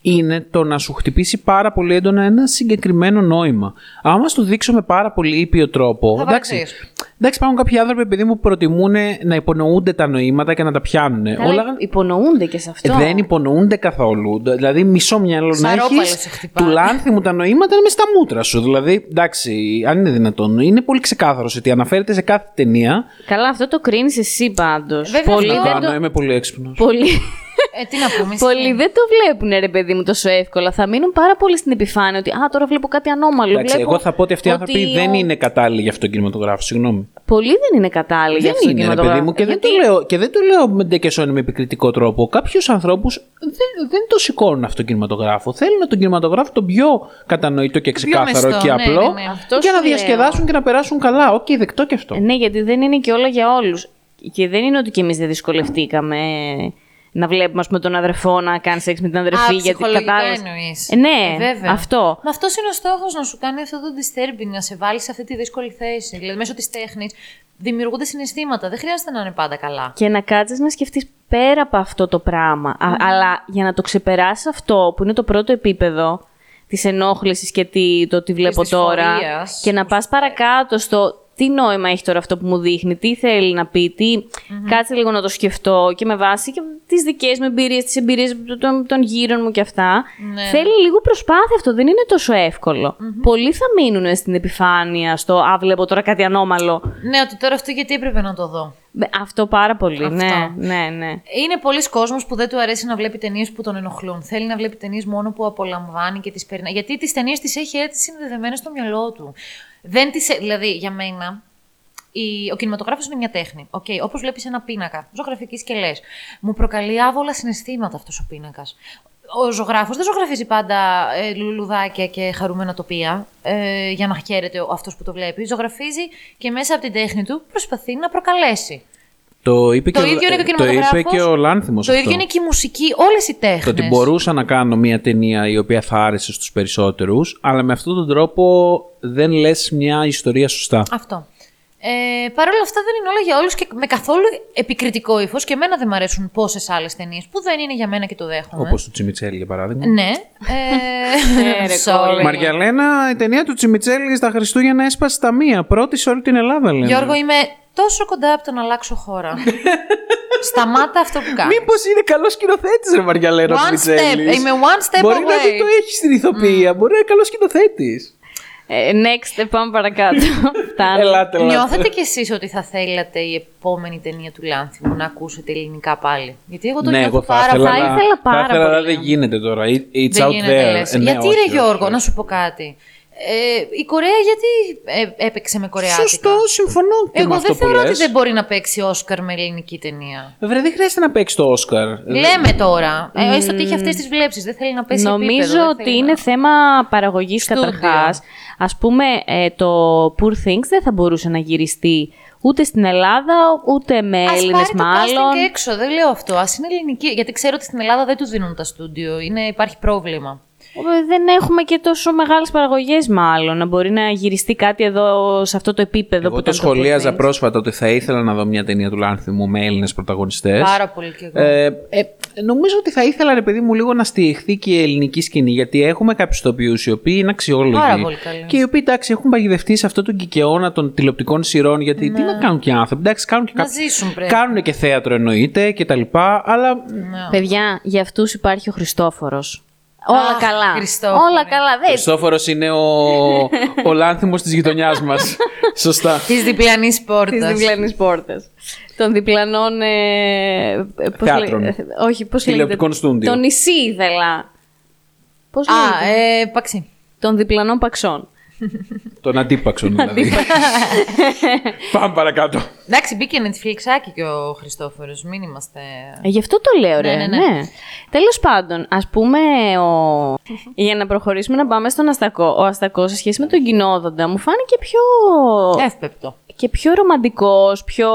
Είναι το να σου χτυπήσει πάρα πολύ έντονα ένα συγκεκριμένο νόημα. Άμα σου το δείξω με πάρα πολύ ήπιο τρόπο. Θα εντάξει, βαρεθείς. Εντάξει, υπάρχουν κάποιοι άνθρωποι επειδή μου προτιμούν να υπονοούνται τα νοήματα και να τα πιάνουν. Καλά, Όλα υπονοούνται και σε αυτό. δεν υπονοούνται καθόλου. Δηλαδή, μισό μυαλό να Σαρόπαλο έχεις. σε χτυπάει. Του λάνθιμου τα νοήματα είναι μες στα μούτρα σου. Δηλαδή, εντάξει, αν είναι δυνατόν. Είναι πολύ ξεκάθαρο ότι αναφέρεται σε κάθε ταινία. Καλά, αυτό το κρίνεις εσύ πάντως. Βέβαια, Πολλοί, αυτό- δεν Κάνω, το... είμαι πολύ έξυπνος. Πολλοί... Ε, τι να πούμε. Πολλοί ισχύει. δεν το βλέπουν, ρε παιδί μου, τόσο εύκολα. Θα μείνουν πάρα πολύ στην επιφάνεια ότι Α, τώρα βλέπω κάτι ανώμαλο. Εντάξει, βλέπω εγώ θα πω ότι αυτοί οι άνθρωποι ότι δεν ο- είναι κατάλληλοι για αυτόν τον κινηματογράφο. Συγγνώμη. Πολλοί δεν είναι κατάλληλοι για Δεν αυτόν τον είναι, ρε παιδί κινηματογράφο. μου, και, Γιατί- δεν το λέω, και δεν το λέω με ντε και σώνει με επικριτικό τρόπο. Κάποιους ανθρώπους δεν, δεν το σηκώνουν αυτόν τον κινηματογράφο. Θέλουν τον κινηματογράφο τον πιο κατανοητό και ξεκάθαρο μεστό, και ναι, απλό ναι, ναι. Αυτός για να σου λέω. διασκεδάσουν και να περάσουν καλά. Οκ, δεκτό και αυτό. Ε, Ναι, γιατί δεν είναι και όλα για όλους. Και δεν είναι ότι κι εμείς δεν δυσκολευτήκαμε να βλέπουμε ας πούμε, τον αδερφό να κάνει σεξ με την αδερφή. Α, γιατί ψυχολογικά κατάλαβες- εννοείς. Ε, ναι, Ε, βέβαια. αυτό. Μα αυτός είναι ο στόχος να σου κάνει αυτό το disturbing, να σε βάλει σε αυτή τη δύσκολη θέση. Δηλαδή, μέσω της τέχνης δημιουργούνται συναισθήματα. Δεν χρειάζεται να είναι πάντα καλά. Και να κάτσεις να σκεφτείς πέρα από αυτό το πράγμα. Α- αλλά για να το ξεπεράσεις αυτό που είναι το πρώτο επίπεδο της ενόχλησης και τι, το τι βλέπω της τώρα δυσφορίας, και να πας παρακάτω στο τι νόημα έχει τώρα αυτό που μου δείχνει, τι θέλει να πει, τι... κάτσε λίγο να το σκεφτώ και με βάση και τις δικές μου εμπειρίες, τις εμπειρίες των, των γύρων μου και αυτά. Ναι. Θέλει λίγο προσπάθεια αυτό, δεν είναι τόσο εύκολο. Πολλοί θα μείνουν στην επιφάνεια, στο «Α, βλέπω τώρα κάτι ανώμαλο». Ναι, ότι τώρα αυτό γιατί έπρεπε να το δω. Μπε, Αυτό πάρα πολύ, Αυτό. ναι, ναι, ναι. Είναι πολλοί κόσμος που δεν του αρέσει να βλέπει ταινίες που τον ενοχλούν. Θέλει να βλέπει ταινίες μόνο που απολαμβάνει και τις περνάει. Γιατί τις ταινίες τις έχει έτσι συνδεδεμένες στο μυαλό του. Δεν τις, ε- δηλαδή, για μένα, η, ο κινηματογράφος είναι μια τέχνη. Okay, Όπως βλέπεις ένα πίνακα ζωγραφικής και λες. Μου προκαλεί άβολα συναισθήματα αυτός ο πίνακας. Ο ζωγράφος δεν ζωγραφίζει πάντα ε, λουλουδάκια και χαρούμενα τοπία ε, για να χαίρεται αυτός που το βλέπει. Ζωγραφίζει και μέσα από την τέχνη του προσπαθεί να προκαλέσει. Το είπε, Το και, ίδιο είναι και ο το είπε κινηματογράφος. και ο Λάνθιμος Το αυτό. ίδιο είναι και η μουσική, όλες οι τέχνες. Το ότι μπορούσα να κάνω μια ταινία η οποία θα άρεσε στους περισσότερους, αλλά με αυτόν τον τρόπο δεν λες μια ιστορία σωστά. Αυτό. Ε, Παρ' όλα αυτά δεν είναι όλα για όλους και με καθόλου επικριτικό ύφος και εμένα δεν μου αρέσουν πόσες άλλες ταινίες που δεν είναι για μένα και το δέχομαι. Όπως το Τσιμιτσέλη για παράδειγμα. Ναι. Ε, Ε, ρε, sorry. κόλλη. Μαριαλένα, η ταινία του Τσιμιτσέλη στα Χριστούγεννα έσπασε τα μία. Πρώτη σε όλη την Ελλάδα, λένε. Γιώργο, είμαι τόσο κοντά από το να αλλάξω χώρα. Σταμάτα αυτό που κάνω. Μήπως είναι καλός σκηνοθέτης, ρε Μαριαλένα One Τσιμιτσέλη. step. Είμαι one step Μπορεί να away. μην το έχεις στην ηθοποιία. Μπορεί να είναι καλός σκηνοθέτης. Ε, next, πάμε παρακάτω. Φτάνει. Ελάτε, ελάτε. Νιώθετε κι εσείς ότι θα θέλατε η επόμενη ταινία του Λάνθιμου να ακούσετε ελληνικά πάλι; Γιατί εγώ το Ναι, νιώθω εγώ θα πάρα ήθελα. πολύ. Θα να- ήθελα πάρα Θα ήθελα, αλλά πολύ. δεν γίνεται τώρα. It- It's Δεν out γίνεται, there. λες. Ε, ναι, γιατί όχι, ρε όχι, Γιώργο, όχι. να σου πω κάτι. Ε, η Κορέα γιατί ε, έπαιξε με κορεάτικα; Σωστό, συμφωνώ και με Εγώ αυτό δεν που θεωρώ ότι λες. δεν μπορεί να παίξει Όσκαρ με ελληνική ταινία. Βέβαια, δεν χρειάζεται να παίξει το Όσκαρ. Λέμε τώρα. Ε, έστω ότι έχει αυτές τις βλέψεις. Δεν θέλει να πέσει Νομίζω επίπεδο, δεν ότι θέλει είναι να- θέμα παραγωγής Στούντιο. καταρχάς. Α πούμε, ε, το Poor Things δεν θα μπορούσε να γυριστεί ούτε στην Ελλάδα, ούτε με Ας Έλληνες πάρει το casting μάλλον. και έξω, δεν λέω αυτό. Α είναι ελληνική. Γιατί ξέρω ότι στην Ελλάδα δεν τους δίνουν τα στούντιο. Είναι, υπάρχει πρόβλημα. Ε, Δεν έχουμε και τόσο μεγάλες παραγωγές, μάλλον. Να μπορεί να γυριστεί κάτι εδώ σε αυτό το επίπεδο που Εγώ το ήταν Poor σχολίαζα Things. πρόσφατα ότι θα ήθελα να δω μια ταινία του Λάνθιμου με Έλληνες πρωταγωνιστές. Πάρα πολύ κι εγώ. Ε, ε, νομίζω ότι θα ήθελα, ρε παιδί μου, λίγο να στηριχθεί και η ελληνική σκηνή. Γιατί έχουμε κάποιους τοπιούς οι οποίοι είναι αξιόλογοι. Πάρα πολύ καλοί. Και οι οποίοι εντάξει, έχουν παγιδευτεί σε αυτό τον κικαιώνα των τηλεοπτικών σειρών. Γιατί τι να κάνουν και οι άνθρωποι. Εντάξει, κάνουν και Να κάποιο- ζήσουν πρέπει. Κάνουν και θέατρο εννοείται και τα λοιπά. Αλλά Παιδιά, για αυτούς υπάρχει ο Χριστόφορος. Όλα Αχ, καλά. Χριστόφορε. Όλα καλά. ο Δεν Χριστόφορος είναι ο, ο Λάνθιμος της γειτονιάς μας. Σωστά. Της διπλανής Τις πόρτα. διπλανές πόρτες. Των διπλανών... Ε, πώς Θεάτρων. λέει- ε, όχι, πώς Τηλεοπτικών λέγεται. στούντιο. Το νησί ήθελα. Πώς Α, λέγεται; ε, παξί. Των διπλανών παξών. Τον αντίπαξον δηλαδή. Πάμε παρακάτω. Εντάξει, μπήκε Netflixάκι και ο Χριστόφορος, μην είμαστε... Ε, γι' αυτό το λέω, ρε. Ναι, Ναι, ναι, ναι. Τέλος πάντων, ας πούμε, ο... για να προχωρήσουμε να πάμε στον Αστακό. Ο Αστακός σε σχέση με τον κοινόδοντα μου φάνηκε πιο... Εύπεπτο. και πιο ρομαντικός, πιο...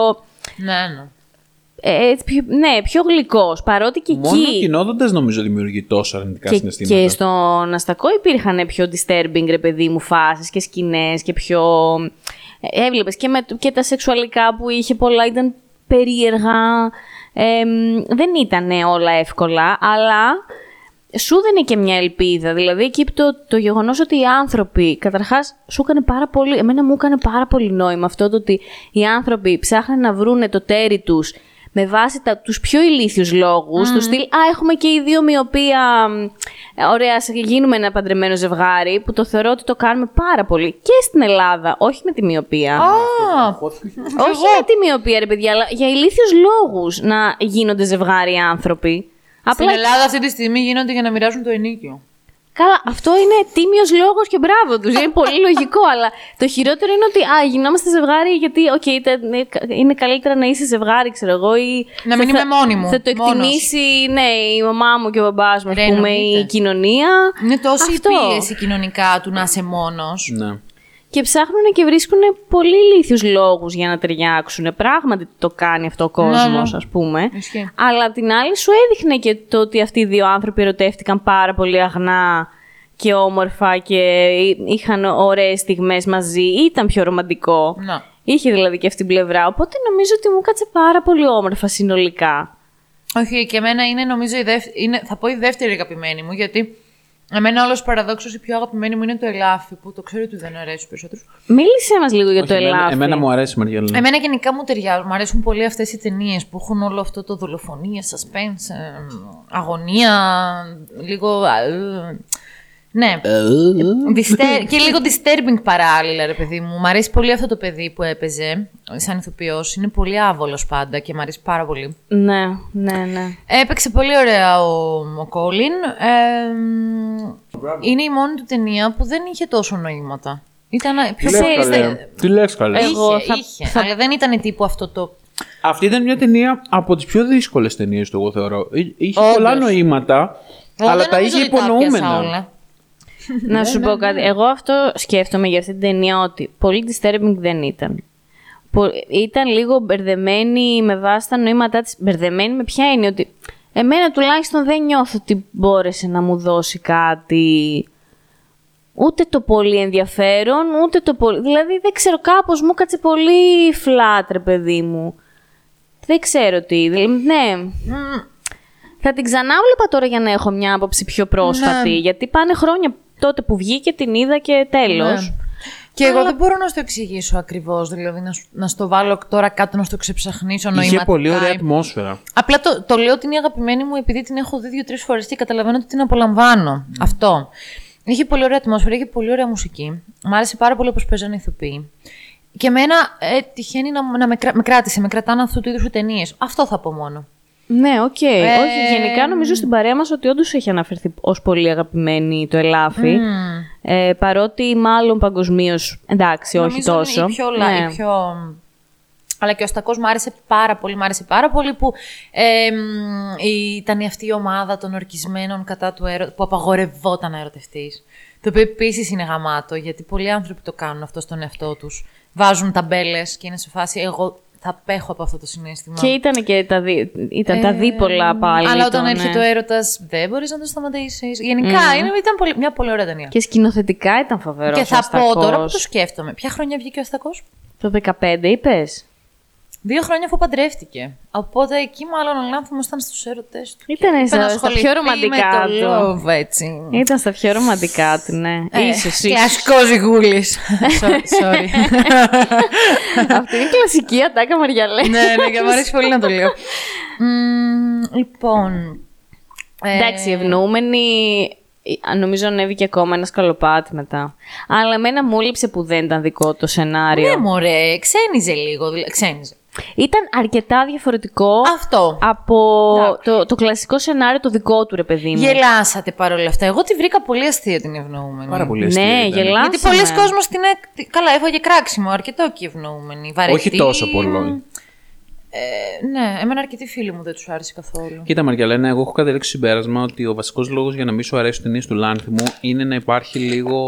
Ναι, ναι. Ε, έτσι, πιο- ναι, πιο γλυκός, παρότι και Μόνο ο εκεί... κοινόδοντα νομίζω δημιουργεί τόσο αρνητικά Και, συναισθήματα. και στον Αστακό υπήρχαν πιο disturbing, ρε παιδί μου, φάσεις και σκηνές και πιο... ε, Έβλεπες και, με, και τα σεξουαλικά που είχε πολλά ήταν περίεργα. Ε, μ, δεν ήταν όλα εύκολα, αλλά σου δίνει και μια ελπίδα. Δηλαδή εκεί που το, το γεγονός ότι οι άνθρωποι, καταρχάς σου έκανε πάρα πολύ, εμένα μου έκανε πάρα πολύ νόημα αυτό το ότι οι άνθρωποι ψάχνουν να βρούνε το τέρι τους με βάση τα, τους πιο ηλίθιους λόγους, τους στυλ «Α, έχουμε και οι δύο μοιοπία, μ, ε, ωραία, ας γίνουμε ένα παντρεμένο ζευγάρι», που το θεωρώ ότι το κάνουμε πάρα πολύ και στην Ελλάδα, όχι με τη μοιοπία. Α, όχι με τη μοιοπία, ρε παιδιά, αλλά για ηλίθιους λόγους να γίνονται ζευγάρι άνθρωποι. Στην Ελλάδα αυτή τη στιγμή γίνονται για να μοιράζουν το ενίκιο. Καλά, αυτό είναι τίμιος λόγος και μπράβο τους. Είναι πολύ λογικό, αλλά το χειρότερο είναι ότι α, γινόμαστε ζευγάρι γιατί, οκ, τε- ναι, κα- είναι καλύτερα να είσαι ζευγάρι, ξέρω εγώ. Ή Να μην θα- είμαι μόνη μου, Θα το μόνος. εκτιμήσει, ναι, η μαμά μου και ο μπαμπάς μου, Ρε, ας πούμε, εννοείται. η κοινωνία. Είναι τόση Αυτό. η πίεση κοινωνικά του να είσαι μόνος. Ναι. Και ψάχνουν και βρίσκουν πολύ ηλίθιους λόγους για να ταιριάξουν. Πράγματι το κάνει αυτό ο κόσμος, ναι. ας πούμε. Ισχύει. Αλλά απ' την άλλη σου έδειχνε και το ότι αυτοί οι δύο άνθρωποι ερωτεύτηκαν πάρα πολύ αγνά και όμορφα και είχαν ωραίες στιγμές μαζί. Ήταν πιο ρομαντικό. Να. Είχε δηλαδή και αυτή την πλευρά. Οπότε νομίζω ότι μου κάτσε πάρα πολύ όμορφα συνολικά. Όχι, και εμένα είναι νομίζω η δεύτερη, είναι, θα πω η δεύτερη αγαπημένη μου, γιατί εμένα όλος παραδόξως η πιο αγαπημένη μου είναι το ελάφι, που το ξέρω ότι δεν αρέσει στους περισσότερους. Μίλησέ μας λίγο για Όχι, το εμένα, ελάφι. εμένα μου αρέσει Μαριέλα. Εμένα γενικά μου ταιριάζουν. Μου αρέσουν πολύ αυτές οι ταινίες που έχουν όλο αυτό το δολοφονία, suspense, ε, αγωνία, λίγο. Ε, ναι. Distur- και λίγο disturbing παράλληλα, ρε παιδί μου. Μ' αρέσει πολύ αυτό το παιδί που έπαιζε σαν ηθοποιός. Είναι πολύ άβολος πάντα και μ' αρέσει πάρα πολύ. Ναι, ναι, ναι. Έπαιξε πολύ ωραία ο, ο Κόλιν. Ε, είναι η μόνη του ταινία που δεν είχε τόσο νοήματα. Ήταν πιο Τι λες ξέρεις, καλέ. Τι λες καλέ. Εγώ είχε, θα- είχε, θα- αλλά δεν ήταν τύπου αυτό το. Αυτή ήταν μια ταινία από τις πιο δύσκολες ταινίες του, εγώ θεωρώ. Εί- Είχε Όντως. πολλά νοήματα, Εγώ αλλά δεν τα νομίζω είχε ότι τα έπιασα υπονοούμενα. όλα. Να σου πω κάτι. Εγώ αυτό σκέφτομαι για αυτή την ταινία ότι πολύ disturbing δεν ήταν. Πο- Ήταν λίγο μπερδεμένη με βάση τα νοήματά της. Μπερδεμένη με ποια είναι ότι εμένα τουλάχιστον δεν νιώθω ότι μπόρεσε να μου δώσει κάτι ούτε το πολύ ενδιαφέρον, ούτε το πολύ... Δηλαδή δεν ξέρω, κάπως μου κάτσε πολύ flat, ρε παιδί μου. Δεν ξέρω τι. δηλαδή, Ναι. Θα την ξανάβλεπα τώρα για να έχω μια άποψη πιο πρόσφατη. Ναι. Γιατί πάνε χρόνια τότε που βγήκε, την είδα και τέλος. Ναι. Και εγώ δεν μπορώ να στο εξηγήσω ακριβώς. Δηλαδή, να, σου- να στο βάλω τώρα κάτω να στο ξεψαχνίσω νοηματικά. Είχε πολύ ωραία ατμόσφαιρα. Απλά το, το λέω ότι είναι η αγαπημένη μου επειδή την έχω δει δύο-τρεις φορές και καταλαβαίνω ότι την απολαμβάνω. Αυτό. Είχε πολύ ωραία ατμόσφαιρα, είχε πολύ ωραία μουσική. Μ' άρεσε πάρα πολύ όπως παίζανε οι ηθοποιοί. Και εμένα ε, τυχαίνει να, να με, κρά- με κράτησε, με κρατάνε αυτού του είδους ταινίες. Αυτό θα πω μόνο. Ναι, οκ. Ε, Όχι, γενικά νομίζω στην παρέα μας ότι όντως έχει αναφερθεί ως πολύ αγαπημένη το ελάφι. Ε, παρότι μάλλον παγκοσμίως. εντάξει, όχι Νομίζω τόσο. Είναι η πιο, λα- Ναι. η πιο... Αλλά και ο Αστακός μου άρεσε πάρα πολύ, μου άρεσε πάρα πολύ που ε, μ, ήταν αυτή η ομάδα των ορκισμένων κατά του έρωτα, που απαγορευόταν να ερωτευτείς. Το οποίο επίσης είναι γαμάτο, γιατί πολλοί άνθρωποι το κάνουν αυτό στον εαυτό τους. Βάζουν ταμπέλες και είναι σε φάση εγώ θα απέχω από αυτό το συνέστημα. Και ήταν και τα, δι... ήταν τα Ε, δίπολα πάλι. Αλλά το, όταν ναι. έρχεται ο έρωτας, δεν μπορείς να το σταματήσεις. Γενικά είναι, ήταν πολύ, μια πολύ ωραία ταινία. Και σκηνοθετικά ήταν φοβερός. Και θα πω τώρα που το σκέφτομαι. Ποια χρονιά βγήκε ο Αστακός; Το 15 είπες; Δύο χρόνια αφού παντρεύτηκε. Οπότε εκεί μάλλον ο λάνθιμος ήταν στους έρωτες του. Ήταν Είπε στα- να στα ασχοληθεί πιο ρομαντικά με του. το love, έτσι. Ήταν στα πιο ρομαντικά του, ναι. Ε, ίσως, ίσως. Κλασικός ζυγούλης. Sorry, sorry. Αυτή είναι η κλασική ατάκα Μαριαλέ. ναι, ναι, και μου αρέσει πολύ να το λέω. Μμμ, λοιπόν. ε, Εντάξει, ευνοούμενη. ε, Νομίζω ανέβηκε ακόμα ένα σκαλοπάτι μετά. Αλλά εμένα μου λείψε που δεν ήταν δικό το σενάριο. Ναι, μωρέ, ξένιζε λίγο. δηλα- Ξένιζε. Ήταν αρκετά διαφορετικό Αυτό. από Εντάξει. το, το κλασικό σενάριο το δικό του, ρε παιδί μου. Γελάσατε παρόλα αυτά. Εγώ τη βρήκα πολύ αστεία την ευνοούμενη. Πάρα πολύ αστεία Ναι, ήταν. γελάσαμε. Γιατί πολλοί κόσμος την. εκ- Καλά, έφαγε κράξιμο αρκετό και η ευνοούμενη. Βαρετή. Όχι τόσο πολύ. Ε, ναι, εμένα αρκετοί φίλοι μου δεν τους άρεσε καθόλου. Κοίτα, Μαργιαλένα, εγώ έχω καταλήξει στο συμπέρασμα ότι ο βασικός λόγος για να μην σου αρέσουν ταινίε του Λάνθιμου είναι να υπάρχει λίγο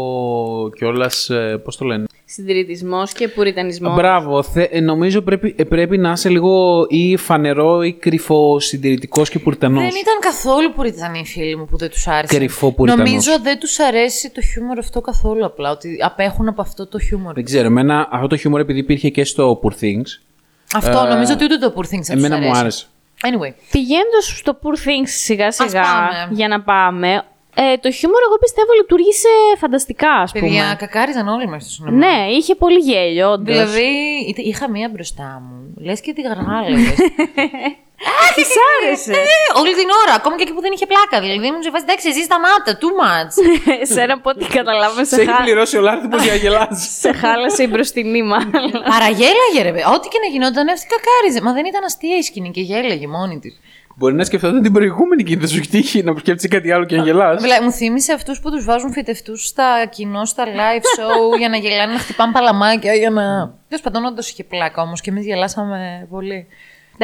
κιόλας. Πώς το λένε. Συντηρητισμός και πουριτανισμός. Μπράβο. Θε, ε, νομίζω πρέπει, ε, πρέπει να είσαι λίγο ή φανερό ή κρυφό συντηρητικός και πουρτανό. Δεν ήταν καθόλου πουριτανοί οι φίλοι μου που δεν τους άρεσε. Κρυφό πουριτανός. Νομίζω δεν τους αρέσει το χιούμορ αυτό καθόλου απλά. Ότι απέχουν από αυτό το χιούμορ. Δεν ξέρω, εμένα αυτό το χιούμορ επειδή υπήρχε και στο Poor Things. Αυτό Ε, νομίζω ότι ούτε το Poor Things θα τους Εμένα μου αρέσει. άρεσε. Anyway. Πηγαίνοντας στο Poor Things σιγά σιγά πάμε. για να πάμε, ε, το χιούμορ εγώ πιστεύω λειτουργήσε φανταστικά, ας πούμε. Παιδιά, κακάριζαν όλοι μέσα στο σινεμά. Ναι, είχε πολύ γέλιο, όντως. Δηλαδή, είτε- είχα μία μπροστά μου. Λες και τη γαργάλευε. Της άρεσε. Ε, όλη την ώρα, ακόμα και εκεί που δεν είχε πλάκα. Δηλαδή, μου σε βάζει εντάξει, εσύ σταμάτα, too much. σε ένα από ό,τι καταλάβαμε Σε σε, έχει χα... πληρώσει ο Λάνθιμο για να γελάσει. σε χάλασε η μπροστινή μάλλον. Παραγέλαγε, ρε. παιδί. Ό,τι και να γινόταν, αυτή κακάριζε. Μα δεν ήταν αστεία η σκηνή και γέλαγε μόνη της. Μπορεί να σκεφτόταν την προηγούμενη και δεν σου έχει τύχει να σκέφτεσαι κάτι άλλο και να γελάς. Μου θύμισε αυτούς που τους βάζουν φοιτευτού στα κοινό, στα live show για να γελάνε, να χτυπάνε παλαμάκια. Για να. Τέλος πάντων, όντως είχε πλάκα όμως και εμείς γελάσαμε πολύ.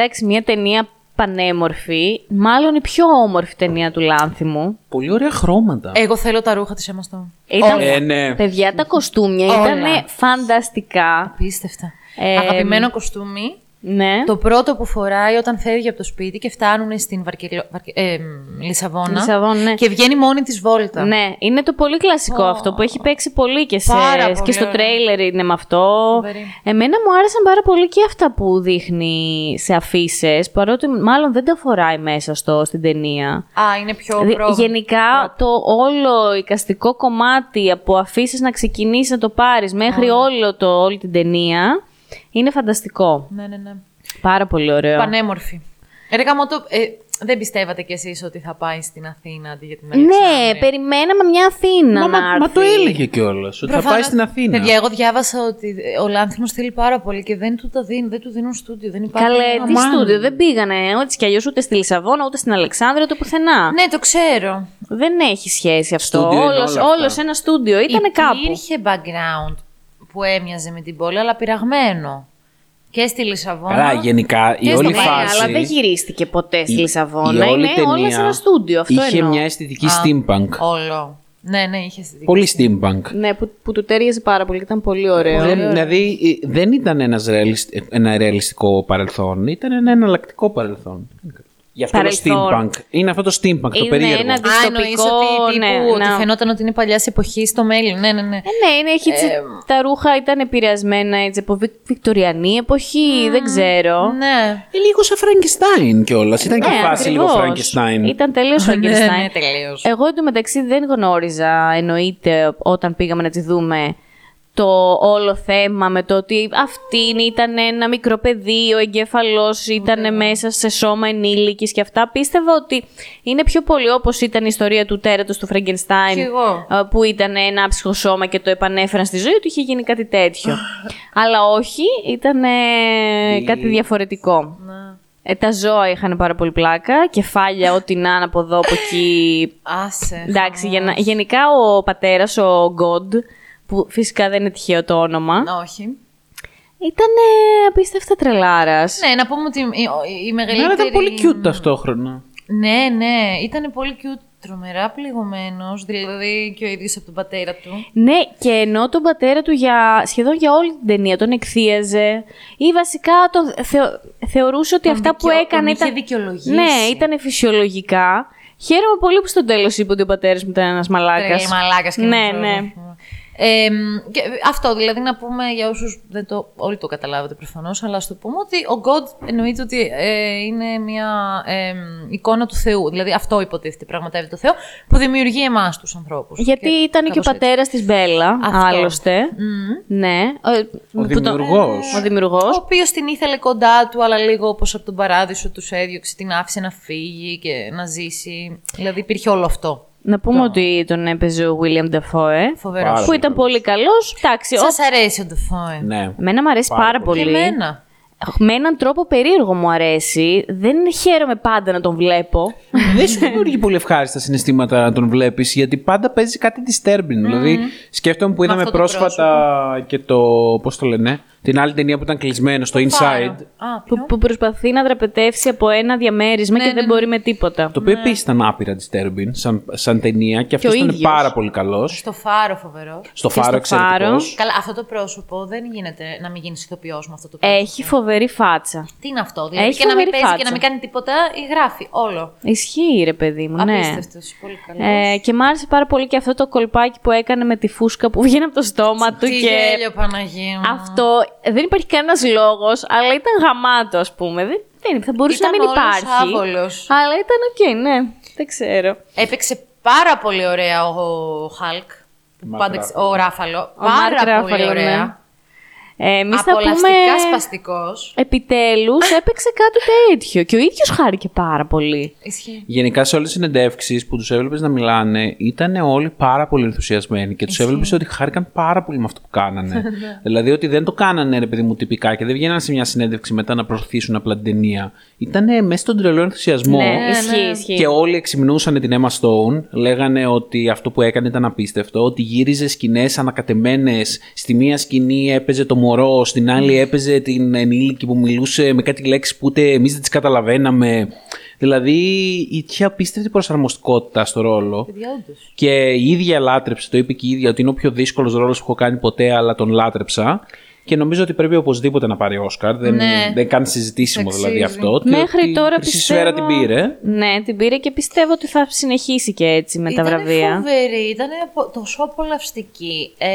Εντάξει, μια ταινία πανέμορφη, μάλλον η πιο όμορφη ταινία του Λάνθιμου. Πολύ ωραία χρώματα. Εγώ θέλω τα ρούχα της Emma Stone. Ήταν, Ε, ναι. Παιδιά, τα κοστούμια Όλα. ήταν φανταστικά. Απίστευτα. Ε, Αγαπημένο κοστούμι. Ναι. Το πρώτο που φοράει όταν φεύγει από το σπίτι και φτάνουν στην Βαρκελο... Βαρκε... ε, μ, Λισαβόνα. Λισαβόνα, ναι. Και βγαίνει μόνη της βόλτα. Ναι, είναι το πολύ κλασικό αυτό που έχει παίξει πολύ και, σε, Πάρα πολύ και στο ωραίο. τρέιλερ είναι με αυτό. Φοβερή. Εμένα μου άρεσαν πάρα πολύ και αυτά που δείχνει σε αφήσει, παρότι μάλλον δεν τα φοράει μέσα στο, στην ταινία. Α, είναι πιο Δηλαδή, προ... γενικά το όλο εικαστικό κομμάτι από αφήσει να ξεκινήσεις να το πάρεις μέχρι όλο το, όλη την ταινία είναι φανταστικό. Ναι, ναι, ναι. Πάρα πολύ ωραίο. Πανέμορφη. Ρε γαμώτο, ε, δεν πιστεύατε κι εσείς ότι θα πάει στην Αθήνα αντί για την Ναι, Αλεξάνδρεια. περιμέναμε μια Αθήνα Μα, να μα, μα το έρθει. έλεγε κιόλας. Ότι θα Προφανώς- πάει στην Αθήνα. Παιδιά, εγώ διάβασα ότι ο Λάνθιμος θέλει πάρα πολύ και δεν του τα δίνουν, δεν του δίνουν στούντιο. Δεν υπάρχει. Καλέ, τι Αμάν. στούντιο, δεν πήγανε έτσι κι αλλιώς ούτε στη Λισαβόνα, ούτε στην Αλεξάνδρεια, ούτε πουθενά. Ναι, το ξέρω. Δεν έχει σχέση αυτό. Στούντιο είναι Όλος, όλα αυτά. όλος ένα στούντιο ήταν κάπου. Υπήρχε background που έμοιαζε με την πόλη, αλλά πειραγμένο. Και στη Λισαβόνα. Καλά, γενικά η Και στο όλη Βέλγιο, Ναι, φάση. αλλά δεν γυρίστηκε ποτέ στη η- Λισαβόνα. η όλη είναι όλα ταινία σε ένα στούντιο. Αυτό Είχε εννοώ. μια αισθητική Α. steampunk. Όλο. Ναι, ναι, είχε στη Πολύ steampunk. Ναι, που, που του τέριαζε πάρα πολύ, ήταν πολύ ωραίο. Δεν, δηλαδή ε, δεν ήταν ένας ρεαλισ- ένα ρεαλιστικό παρελθόν, ήταν ένα εναλλακτικό παρελθόν. Γι' αυτό το Παρελθόν. steampunk. Είναι αυτό το steampunk, το Είναι περίεργο. ένα Α, δυστοπικό, εννοείς ότι, τύπου, ναι, ότι να- φαινόταν ότι είναι παλιάς εποχής στο μέλλον. Ναι, ναι, ναι. Ε, ναι, είναι, έχει έτσι, τα ρούχα ήταν επηρεασμένα έτσι, από βι- βικτοριανή εποχή, δεν ξέρω. Ναι. Ε, λίγο σαν Frankenstein κιόλας. Ήταν και Ναι, φάση λίγο ακριβώς. Frankenstein. Ήταν τελείως Ναι, Frankenstein. ναι, τελείως. Εγώ εντωμεταξύ δεν γνώριζα, εννοείται, όταν πήγαμε να τη δούμε, το όλο θέμα με το ότι αυτή ήταν ένα μικρό παιδί, ο εγκέφαλος ήταν μέσα σε σώμα ενήλικης και αυτά. Πίστευα ότι είναι πιο πολύ όπως ήταν η ιστορία του τέρατος του Φραγκενστάιν, Κι εγώ. ε, που ήταν ένα άψυχο σώμα και το επανέφεραν στη ζωή, ότι είχε γίνει κάτι τέτοιο. Αλλά όχι, ήταν ε, κάτι διαφορετικό. Ε, τα ζώα είχαν πάρα πολύ πλάκα, κεφάλια, ό,τι να είναι από εδώ, από εκεί. Άσε. Εντάξει, για να- γενικά ο πατέρας, ο God, που φυσικά δεν είναι τυχαίο το όνομα, Όχι. ήταν απίστευτα τρελάρας. Ναι, να πούμε ότι η, η, η Ναι, μεγαλύτερη... αλλά ήταν πολύ cute ταυτόχρονα. Ναι, ναι, ήταν πολύ cute. Τρομερά πληγωμένος, δηλαδή και ο ίδιος από τον πατέρα του. Ναι, και ενώ τον πατέρα του για, σχεδόν για όλη την ταινία τον εκθίαζε ή βασικά τον θεω- θεωρούσε ότι Τον αυτά που δικαιω- έκανε τον είχε ήταν... δικαιολογήσει. Ναι, ήταν φυσιολογικά. Χαίρομαι πολύ που στο τέλος είπε ότι ο πατέρας μου ήταν ένας μαλάκας. Τρελή μαλάκας και Ναι, να ναι. Ε, και αυτό δηλαδή να πούμε για όσους δεν το, όλοι το καταλάβατε προφανώς, αλλά ας το πούμε ότι ο God εννοείται ότι ε, είναι μια ε, εικόνα του Θεού. Δηλαδή αυτό υποτίθεται πραγματεύει το Θεό που δημιουργεί εμάς τους ανθρώπους. Γιατί ήταν και ο κάπως έτσι. πατέρας της Μπέλα, Αυτό. άλλωστε. Ναι. Ε, Ο που το- δημιουργός. Ο Ο δημιουργός. οποίος την ήθελε κοντά του, αλλά λίγο όπως από τον παράδεισο τους έδιωξε, την άφησε να φύγει και να ζήσει. Δηλαδή υπήρχε όλο αυτό. Να πούμε ότι τον έπαιζε ο William Dafoe, Φοβερός. Πάρα που ήταν πολύ καλός. Εντάξει, ο... Σα αρέσει ο Ντεφόε. Ναι. Εμένα μου αρέσει πάρα, Πάρα Και πολύ. εμένα. με έναν τρόπο περίεργο μου αρέσει. Δεν χαίρομαι πάντα να τον βλέπω. Δεν σου δημιουργεί πολύ ευχάριστα συναισθήματα να τον βλέπεις, γιατί πάντα παίζει κάτι disturbing. Δηλαδή, σκέφτομαι που είδαμε αυτό το πρόσφατα και το. Πώς το λένε, την άλλη ταινία που ήταν κλεισμένο στο Inside. Α, που, που προσπαθεί να δραπετεύσει από ένα διαμέρισμα Ναι, και ναι, δεν ναι. μπορεί με τίποτα. Το οποίο επίσης ήταν άπειρα disturbing σαν, σαν ταινία και αυτός ο ήταν ίδιος. πάρα πολύ καλός. Στο φάρο φοβερός. Στο Και φάρο στο Φάρο. εξαιρετικό. Καλά, αυτό το πρόσωπο δεν γίνεται να μην γίνει ηθοποιός με αυτό το πρόσωπο. Έχει φοβερή φάτσα. Τι είναι αυτό, δηλαδή Έχει και να μην φοβερή παίζει και φάτσα. να μην κάνει τίποτα ή γράφει όλο. Ισχύει, ρε παιδί μου, ναι. Απίστευτος, πολύ καλός. Ε, και μ' άρεσε πάρα πολύ και αυτό το κολπάκι που έκανε με τη φούσκα που βγαίνει από το στόμα του. Τι και γέλιο, Παναγία μου. αυτό δεν υπάρχει κανένας λόγος, αλλά ήταν γαμάτο, ας πούμε. Δεν, δεν, θα μπορούσε Ήταν να μην όλος υπάρχει. άβολος. Αλλά ήταν οκ, ναι. Δεν ξέρω. Έπαιξε πάρα πολύ ωραία ο Χαλκ. Mark Πάντα, Ruffalo. ο Ruffalo. Ο Πάρα Mark πολύ Ruffalo, ωραία. Ναι. Ε, εμείς θα πούμε... Απολαστικά σπαστικός. Επιτέλους έπαιξε κάτι τέτοιο. Και ο ίδιος χάρηκε πάρα πολύ. Ισχύει. Γενικά σε όλες τις συνεντεύξεις που τους έβλεπες να μιλάνε, ήταν όλοι πάρα πολύ ενθουσιασμένοι και τους έβλεπες ότι χάρηκαν πάρα πολύ με αυτό που κάνανε. δηλαδή ότι δεν το κάνανε ρε παιδί μου τυπικά και δεν βγαίναν σε μια συνέντευξη μετά να προωθήσουν απλά την ταινία. Ήταν μέσα στον τρελό ενθουσιασμό. ναι, ισχύει, ισχύει. Και όλοι εξυμνούσαν την Emma Stone. Λέγανε ότι αυτό που έκανε ήταν απίστευτο. Ότι γύριζε σκηνές ανακατεμένες. Στη μία σκηνή έπαιζε το μωρό, στην άλλη έπαιζε την ενήλικη που μιλούσε με κάτι λέξεις που ούτε εμείς δεν τις καταλαβαίναμε. Δηλαδή είχε απίστευτη προσαρμοστικότητα στο ρόλο. Παιδιά, όντως. Και η ίδια λάτρεψε, το είπε και η ίδια, ότι είναι ο πιο δύσκολος ρόλος που έχω κάνει ποτέ, αλλά τον λάτρεψα. Και νομίζω ότι πρέπει οπωσδήποτε να πάρει Όσκαρ. Δεν, Ναι. δεν κάνει συζητήσιμο δηλαδή Αξίζει. αυτό. ότι- Μέχρι ότι τώρα η Χρυσή πιστεύω... Σφαίρα την πήρε. Ναι, την πήρε και πιστεύω ότι θα συνεχίσει και έτσι με τα Ήτανε βραβεία. φοβερή, ήταν τόσο απολαυστική. Ε,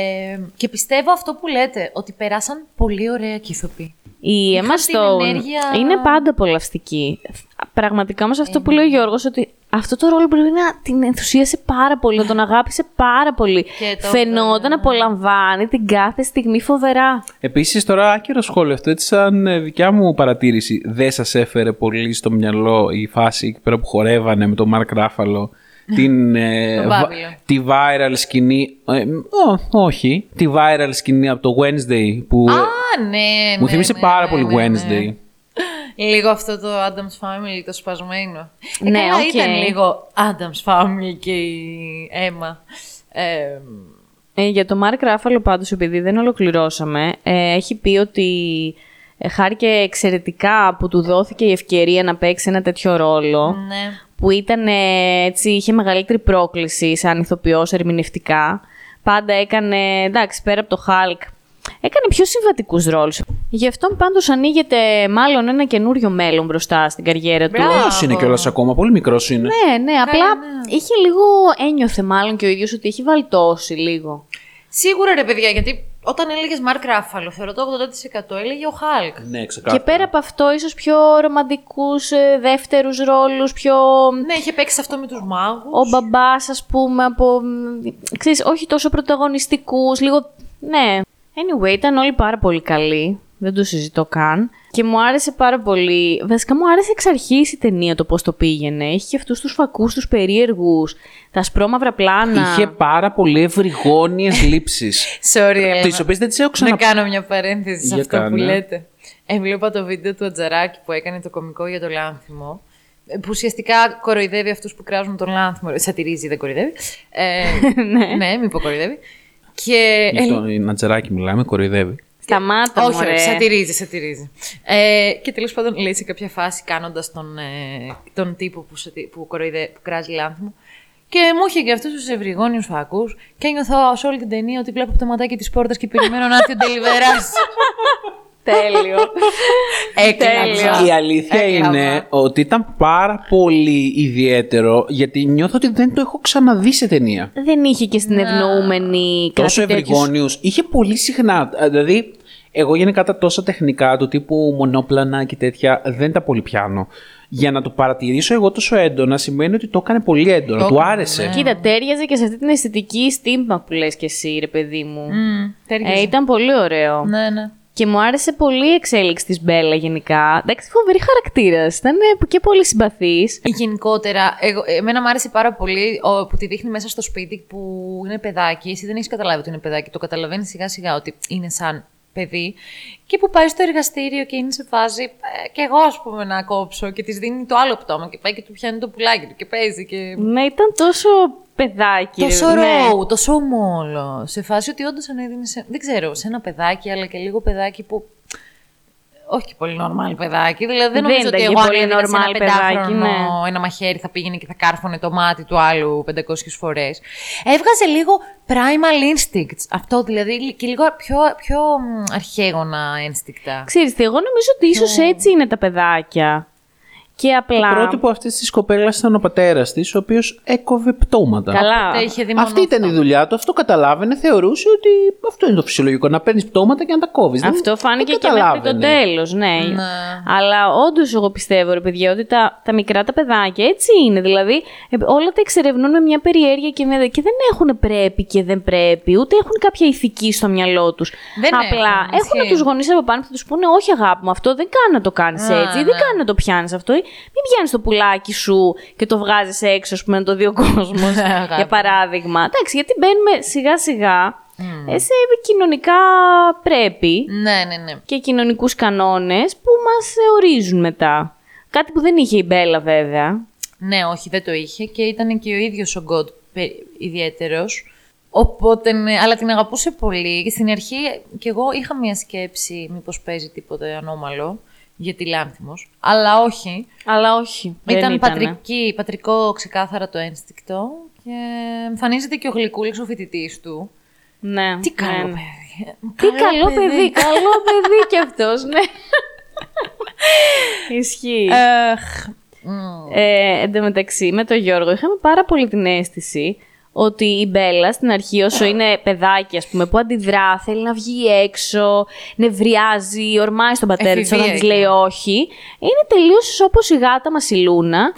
και πιστεύω αυτό που λέτε, ότι περάσαν πολύ ωραία και ηθοποιοί. Η Είχαν Emma την Stone ενέργεια- είναι πάντα απολαυστική. Πραγματικά όμως αυτό που λέει ο Γιώργος ότι αυτό το ρόλο πρέπει να την ενθουσίασε πάρα πολύ, να τον αγάπησε πάρα πολύ. Και το Φαινόταν να απολαμβάνει την κάθε στιγμή φοβερά. Επίσης, τώρα άκυρο σχόλιο αυτό, έτσι σαν ε, δικιά μου παρατήρηση. Δεν σας έφερε πολύ στο μυαλό η φάση εκεί πέρα που χορεύανε με τον Μαρκ Ράφαλο. Την, ε, Το βα- Βάβυλο. τη viral σκηνή. ε, ό, όχι. Τη viral σκηνή από το Wednesday που. Α, ναι, μου ναι, θύμισε ναι, πάρα ναι, πολύ ναι, ναι. Wednesday. Λίγο αυτό το Addams Family, το σπασμένο. Ε, Ναι, καλά, οκ. ήταν λίγο Addams Family και η Emma. Ε, Ε, για το Mark Ruffalo πάντως, επειδή δεν ολοκληρώσαμε, ε, έχει πει ότι ε, χάρηκε εξαιρετικά που του δόθηκε η ευκαιρία να παίξει ένα τέτοιο ρόλο. ναι. Που ήταν ε, έτσι, είχε μεγαλύτερη πρόκληση σαν ηθοποιός ερμηνευτικά. Πάντα έκανε, εντάξει, πέρα από το Hulk, έκανε πιο συμβατικούς ρόλους. Γι' αυτόν πάντως ανοίγεται μάλλον ένα καινούριο μέλλον μπροστά στην καριέρα του. Μπράβο. Νέο είναι κιόλας ακόμα, πολύ μικρός είναι. Ναι, ναι, απλά ναι. είχε λίγο, ένιωθε μάλλον και ο ίδιος ότι έχει βαλτώσει λίγο. Σίγουρα ρε παιδιά, γιατί όταν έλεγες Μαρκ Ράφαλο, θεωρώ το 80% έλεγε ο Χάλκ. Ναι, ξεκάθαρα. Και πέρα από αυτό, ίσως πιο ρομαντικούς ε, δεύτερους ρόλους, πιο... Ναι, είχε παίξει αυτό με τους μάγους. ο μπαμπάς, ας πούμε, από... μ, Ξέρεις, όχι τόσο πρωταγωνιστικούς, λίγο... Ναι. Anyway, ήταν όλοι πάρα πολύ καλοί. Δεν το συζητώ καν. Και μου άρεσε πάρα πολύ. Βασικά μου άρεσε εξ αρχής η ταινία το πώς το πήγαινε. Είχε και αυτούς τους φακούς, τους περίεργους, τα ασπρόμαυρα πλάνα. Είχε πάρα πολύ ευρυγόνιες λήψεις. Sorry, Έλενα. Τι οποίες δεν τις έχω Να ξαναπεί. κάνω μια παρένθεση σε Για αυτό που κάνε. λέτε. Έβλεπα το βίντεο του Ατζαράκη που έκανε το κωμικό για το λάνθιμο. ε, Που ουσιαστικά κοροϊδεύει αυτούς που κράζουν τον λάνθιμο. Σατυρίζει, δεν κοροϊδεύει. Ε, ναι, μην πω κοροϊδεύει. Και. Για το Νατζεράκι μιλάμε, κοροϊδεύει. Σταμάτα, Όχι, μωρέ. ρε, σατυρίζει, σατυρίζει. Ε, και τέλος πάντων λέει σε κάποια φάση κάνοντας τον, ε, τον τύπο που, σατι- που, κοροϊδε, που κράζει λάνθιμο. Και μου είχε και αυτούς τους ευρυγόνιους φακούς. Και ένιωθα σε όλη την ταινία ότι βλέπω από το ματάκι τη πόρτα και περιμένω να έρθει ο Ντελιβεράς. Τέλειο. Έκλαψα. Η αλήθεια Έκλαμα. είναι ότι ήταν πάρα πολύ ιδιαίτερο γιατί νιώθω ότι δεν το έχω ξαναδεί σε ταινία. Δεν είχε και στην ευνοούμενη κάτι Τόσο τέτοιος. ευρυγόνιου. Είχε πολύ συχνά. ε, Δηλαδή, εγώ γενικά τα τόσα τεχνικά του τύπου μονόπλανα και τέτοια δεν τα πολύ πιάνω. Για να το παρατηρήσω εγώ τόσο έντονα σημαίνει ότι το έκανε πολύ έντονα. Το του έκανε, άρεσε. ναι. Κοίτα, τέριαζε και σε αυτή την αισθητική στίμπα που λες και εσύ, ρε παιδί μου. Μμμ, τέριαζε. Ε, ήταν πολύ ωραίο. Ναι, ναι. Και μου άρεσε πολύ η εξέλιξη της Μπέλα γενικά. Εντάξει, φοβερή χαρακτήρα. Ήταν ε, και πολύ συμπαθής. Γενικότερα, εγώ, εμένα μου άρεσε πάρα πολύ ο, που τη δείχνει μέσα στο σπίτι που είναι παιδάκι. Εσύ δεν έχεις καταλάβει ότι είναι παιδάκι. Το καταλαβαίνεις σιγά σιγά ότι είναι σαν παιδί και που πάει στο εργαστήριο και είναι σε φάση ε, και εγώ ας πούμε να κόψω και της δίνει το άλλο πτώμα και πάει και του πιάνει το πουλάκι του και παίζει και... Ναι, ήταν τόσο παιδάκι. Τόσο ρε, ναι. ροου, τόσο ομόλο. Σε φάση ότι όντως ανέδινε. Σε, δεν ξέρω, σε ένα παιδάκι, αλλά και λίγο παιδάκι που. Όχι και πολύ normal παιδάκι. Δηλαδή δεν Δεν νομίζω ήταν ότι και εγώ αν πολύ έδινα σε ένα normal παιδάκι, πεντάχρονο ναι. ένα μαχαίρι θα πήγαινε και θα κάρφωνε το μάτι του άλλου 500 φορές. Έβγαζε λίγο primal instincts. Αυτό δηλαδή και λίγο πιο, πιο μ, αρχαίγωνα ένστικτα. Ξέρεις τι, εγώ νομίζω ότι ίσως έτσι είναι τα παιδάκια. Και απλά... Το πρότυπο αυτής της κοπέλας ήταν ο πατέρας της, ο οποίος έκοβε πτώματα. Καλά. Τότε είχε δει μόνο Αυτή ήταν η αυτό. δουλειά του, αυτό καταλάβαινε, θεωρούσε ότι αυτό είναι το φυσιολογικό, να παίρνεις πτώματα και να τα κόβεις. Αυτό φάνηκε και μέχρι το τέλος, ναι. Ναι. Αλλά όντως, εγώ πιστεύω, ρε παιδιά, ότι τα, τα μικρά τα παιδάκια έτσι είναι. Δηλαδή, ε, όλα τα εξερευνούν με μια περιέργεια και, με, και δεν έχουν πρέπει και δεν πρέπει, ούτε έχουν κάποια ηθική στο μυαλό τους. Δεν Απλά έχουν, έχουν ισχύει. τους γονείς από πάνω που θα τους πούνε: Όχι, αγάπη μου, αυτό δεν κάνει να το κάνεις Α, έτσι, δεν ναι. κάνει να το πιάνεις αυτό. Μην πιάνει το πουλάκι σου και το βγάζεις έξω, ας πούμε, να το δει ο κόσμος. Αγάπη. για παράδειγμα. Εντάξει, γιατί μπαίνουμε σιγά-σιγά ε, σε κοινωνικά πρέπει Ναι, ναι, ναι. και κοινωνικούς κανόνες που μας ορίζουν μετά. Κάτι που δεν είχε η Μπέλα βέβαια. Ναι, όχι, δεν το είχε και ήταν και ο ίδιος ο Γκοντ ιδιαίτερος. Οπότε, ναι, αλλά την αγαπούσε πολύ. Και στην αρχή και εγώ είχα μια σκέψη μήπως παίζει τίποτε ανώμαλο, γιατί λάνθιμος. Αλλά όχι. Αλλά όχι. δεν ήταν ήτανε. πατρική, πατρικό ξεκάθαρα το ένστικτο και εμφανίζεται και ο Γλυκούλης ο φοιτητής του. Ναι. Τι καλό ναι. παιδί. Τι καλό παιδί. καλό παιδί κι αυτός, ναι. Ισχύει. Αχ, μ, Ε, εν τω μεταξύ, με τον Γιώργο είχαμε πάρα πολύ την αίσθηση ότι η Μπέλα στην αρχή, όσο είναι παιδάκι, ας πούμε, που αντιδρά, θέλει να βγει έξω, νευριάζει, ορμάει στον πατέρα της όταν Εφηβεία της λέει ήταν. όχι, είναι τελείως όπως η γάτα μας η Λούνα,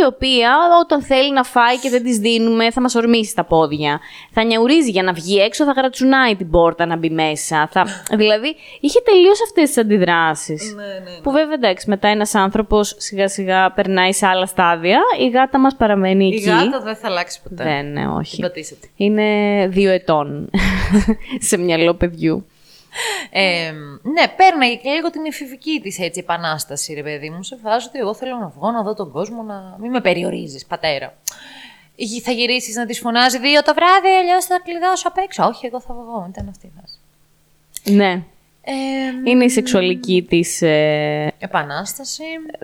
η οποία όταν θέλει να φάει και δεν της δίνουμε, θα μας ορμήσει τα πόδια. Θα νιαουρίζει για να βγει έξω, θα γρατσουνάει την πόρτα να μπει μέσα. Θα... δηλαδή, είχε τελείως αυτές τις αντιδράσεις. Που βέβαια εντάξει, μετά ένας άνθρωπος σιγά σιγά περνάει σε άλλα στάδια, η γάτα μας παραμένει Η εκεί. γάτα δεν θα αλλάξει ποτέ. Δεν, ναι, Την όχι. πατήσατε. Είναι δύο ετών σε μυαλό παιδιού. Ε, ναι, πέρναγε και λίγο την εφηβική της έτσι επανάσταση, ρε παιδί μου. Σε φάση ότι εγώ θέλω να βγω, να δω τον κόσμο, να μην με περιορίζεις, πατέρα. Γυ- Θα γυρίσεις να της φωνάζει δύο το βράδυ, αλλιώς θα κλειδώσω απ' έξω. Όχι, εγώ θα βγω. Ήταν αυτή η φάση. Ναι. Ε, Είναι η σεξουαλική της ε, επανάσταση.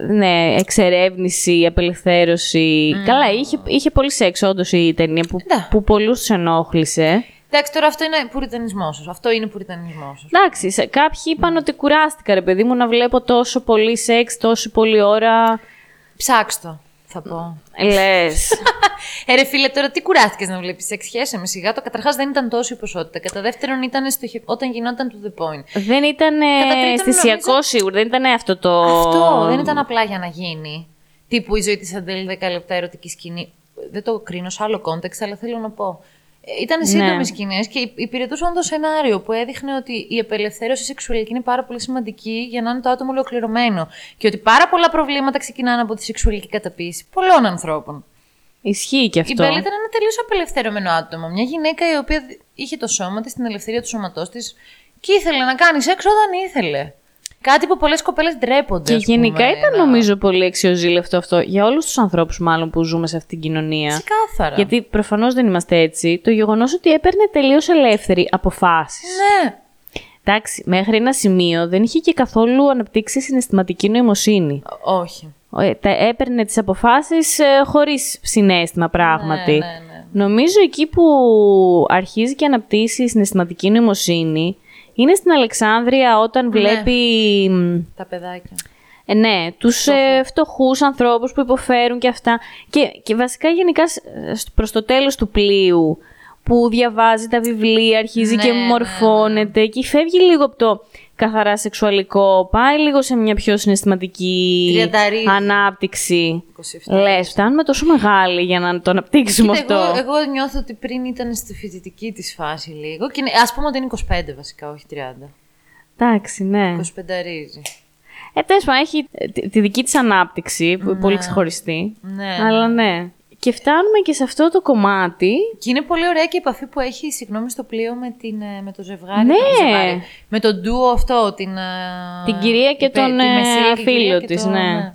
ναι, εξερεύνηση, απελευθέρωση. Καλά, είχε, είχε πολύ σεξ όντως η ταινία που, Ναι. που πολλούς τους ενόχλησε. Εντάξει, τώρα αυτό είναι πουριτανισμός σα. Αυτό είναι πουριτανισμός σα. Εντάξει, σε- κάποιοι είπαν ότι κουράστηκα ρε παιδί μου να βλέπω τόσο πολύ σεξ, τόσο πολλή ώρα. Ψάξτε το, θα πω. Λες. Ε, ρε φίλε, τώρα τι κουράστηκες να βλέπεις; Σεξ, χέσε με σιγά. Το καταρχάς δεν ήταν τόσο η ποσότητα. Κατά δεύτερον, ήταν στο, χε- όταν γινόταν to the point. δεν ήταν Κατά τρίτον, αισθησιακό νομίζω- σίγουρα, δεν ήταν αυτό το... Αυτό δεν ήταν απλά για να γίνει. Τύπου η ζωή της Αντέλη 10 λεπτά ερωτική σκηνή. Δεν το κρίνω σε άλλο context, αλλά θέλω να πω. Ήταν σύντομες Ναι. σκηνές και υ- υπηρετούσαν το σενάριο που έδειχνε ότι η απελευθέρωση σεξουαλική είναι πάρα πολύ σημαντική για να είναι το άτομο ολοκληρωμένο. Και ότι πάρα πολλά προβλήματα ξεκινάνε από τη σεξουαλική καταπίεση πολλών ανθρώπων. Ισχύει και Η αυτό. Μπέλα ήταν ένα τελείως απελευθερωμένο άτομο. Μια γυναίκα η οποία είχε το σώμα της, την ελευθερία του σώματός της και ήθελε να κάνει σεξ όταν ήθελε. Κάτι που πολλές κοπέλες ντρέπονται. Και ας πούμε, γενικά ήταν να- νομίζω πολύ αξιοζήλευτο αυτό για όλους τους ανθρώπους μάλλον που ζούμε σε αυτήν την κοινωνία. Ξεκάθαρα. Γιατί προφανώς δεν είμαστε έτσι. Το γεγονός ότι έπαιρνε τελείως ελεύθερη αποφάσεις. Ναι. Εντάξει, μέχρι ένα σημείο δεν είχε και καθόλου αναπτύξει συναισθηματική νοημοσύνη. Ό- Όχι. Ε, τα έπαιρνε τις αποφάσεις ε, χωρίς συνέστημα πράγματι. Ναι, ναι, ναι. Νομίζω εκεί που αρχίζει και αναπτύσσει η συναισθηματική νοημοσύνη είναι στην Αλεξάνδρεια όταν βλέπει... μ, Τα παιδάκια. ε, ναι, τους ε, φτωχούς ανθρώπους που υποφέρουν και αυτά. Και, και βασικά γενικά σ- σ- προς το τέλος του πλοίου που διαβάζει τα βιβλία, αρχίζει Ναι, και ναι, μορφώνεται και φεύγει λίγο από το καθαρά σεξουαλικό, πάει λίγο σε μια πιο συναισθηματική Τριανταρίζει. ανάπτυξη. 27. Λες, φτάνουμε τόσο μεγάλοι για να το αναπτύξουμε Κοίτα, αυτό. Εγώ, εγώ νιώθω ότι πριν ήταν στη φοιτητική της φάση λίγο. Και είναι- ας πούμε ότι είναι 25 βασικά, όχι 30. Εντάξει, ναι. 25 ρίζει. Ε, τέλος πάντων, έχει ε, τη, τη δική της ανάπτυξη, που είναι πολύ ξεχωριστή. Ναι. Αλλά ναι. Και φτάνουμε και σε αυτό το κομμάτι. Και είναι πολύ ωραία και η επαφή που έχει, συγγνώμη, στο πλοίο με, την, ε, με το ζευγάρι. Ναι. το ζευγάρι, με τον ντουο αυτό, την... ε, Την κυρία και τη- τον, τη ε, μεσήλικη φίλο κυρία και της, τον- ναι.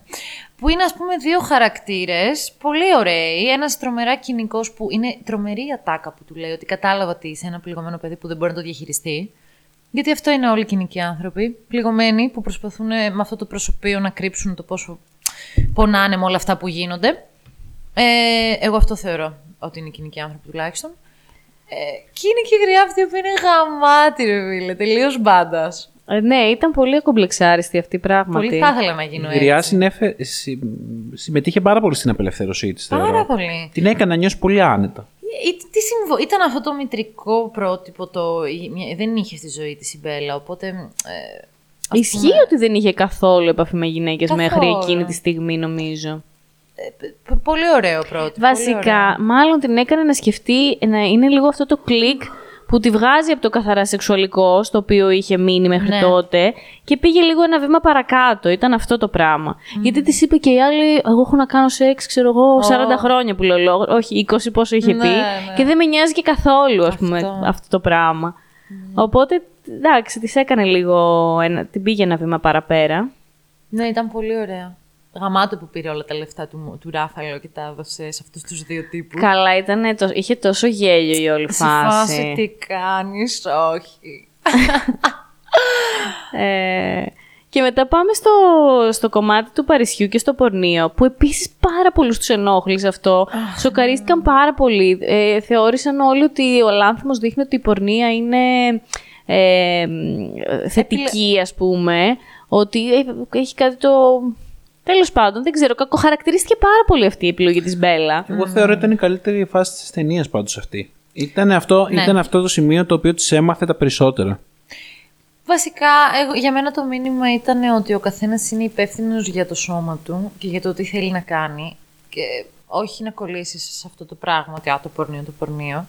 Που είναι, ας πούμε, δύο χαρακτήρες, πολύ ωραίοι. Ένας τρομερά κοινικός που είναι τρομερή η ατάκα που του λέει ότι κατάλαβα ότι είσαι ένα πληγωμένο παιδί που δεν μπορεί να το διαχειριστεί. Γιατί αυτό είναι όλοι οι κοινικοί άνθρωποι. Πληγωμένοι που προσπαθούν ε, με αυτό το προσωπείο να κρύψουν το πόσο πονάνε με όλα αυτά που γίνονται. Ε, εγώ αυτό θεωρώ ότι είναι κοινικοί άνθρωποι τουλάχιστον. Ε, και είναι και η γριά αυτή που είναι γαμάτη, ρε φίλε. Τελείως μπάντας. Ε, ναι, ήταν πολύ ακομπλεξάριστη αυτή πράγματι. Πολύ θα ήθελα να γίνω Η Γριά έτσι. συνέφε- συ- συμμετείχε πάρα πολύ στην απελευθέρωσή της. Πάρα πολύ. Την έκανε να νιώσει πολύ άνετα. Ε, τι συμβο... Ήταν αυτό το μητρικό πρότυπο, το... η- μια- δεν είχε στη ζωή της η Μπέλα, οπότε... Ε, ας Ισχύει πούμε, ότι δεν είχε καθόλου επαφή με γυναίκες μέχρι Καθόλου. εκείνη τη στιγμή, νομίζω. Ε, π- πολύ ωραίο πρότυπο. πολύ Βασικά, ωραίο. μάλλον την έκανε να σκεφτεί να είναι λίγο αυτό το κλικ που τη βγάζει από το καθαρά σεξουαλικό, στο οποίο είχε μείνει μέχρι Ναι. τότε, και πήγε λίγο ένα βήμα παρακάτω. Ήταν αυτό το πράγμα. Γιατί της είπε και η άλλη, Εγώ έχω να κάνω σεξ, ξέρω εγώ, 40 χρόνια που λέω λόγος. Όχι, 20 πόσο είχε Ναι, πει. ναι. Και δεν με νοιάζει και καθόλου, ας πούμε, Αυτό. αυτό το πράγμα. Οπότε, εντάξει, της έκανε λίγο. Ένα, την πήγε ένα βήμα παραπέρα. Ναι, ήταν πολύ ωραία. Γαμάτο που πήρε όλα τα λεφτά του, του Ράφαλο και τα έδωσε σε αυτούς τους δύο τύπους. Καλά, ήταν, το, είχε τόσο γέλιο η όλη Σε φάση φάση. τι κάνεις, όχι. Ε, και μετά πάμε στο, στο κομμάτι του Παρισιού και στο πορνείο, που επίσης πάρα πολλούς τους ενόχλησε αυτό. Σοκαρίστηκαν πάρα πολύ. Ε, θεώρησαν όλοι ότι ο Λάνθιμος δείχνει ότι η πορνεία είναι ε, θετική, ας πούμε. Ότι ε, έχει κάτι το... Τέλος πάντων, δεν ξέρω, κακοχαρακτηρίστηκε πάρα πολύ αυτή η επιλογή της Μπέλα. Εγώ θεωρώ ήταν η καλύτερη φάση της ταινίας πάντως αυτή. Ήταν αυτό, Ναι. ήταν αυτό το σημείο το οποίο της έμαθε τα περισσότερα. Βασικά, εγώ, για μένα το μήνυμα ήταν ότι ο καθένας είναι υπεύθυνος για το σώμα του και για το τι θέλει να κάνει και όχι να κολλήσει σε αυτό το πράγμα, ότι α, το πορνείο, το πορνείο.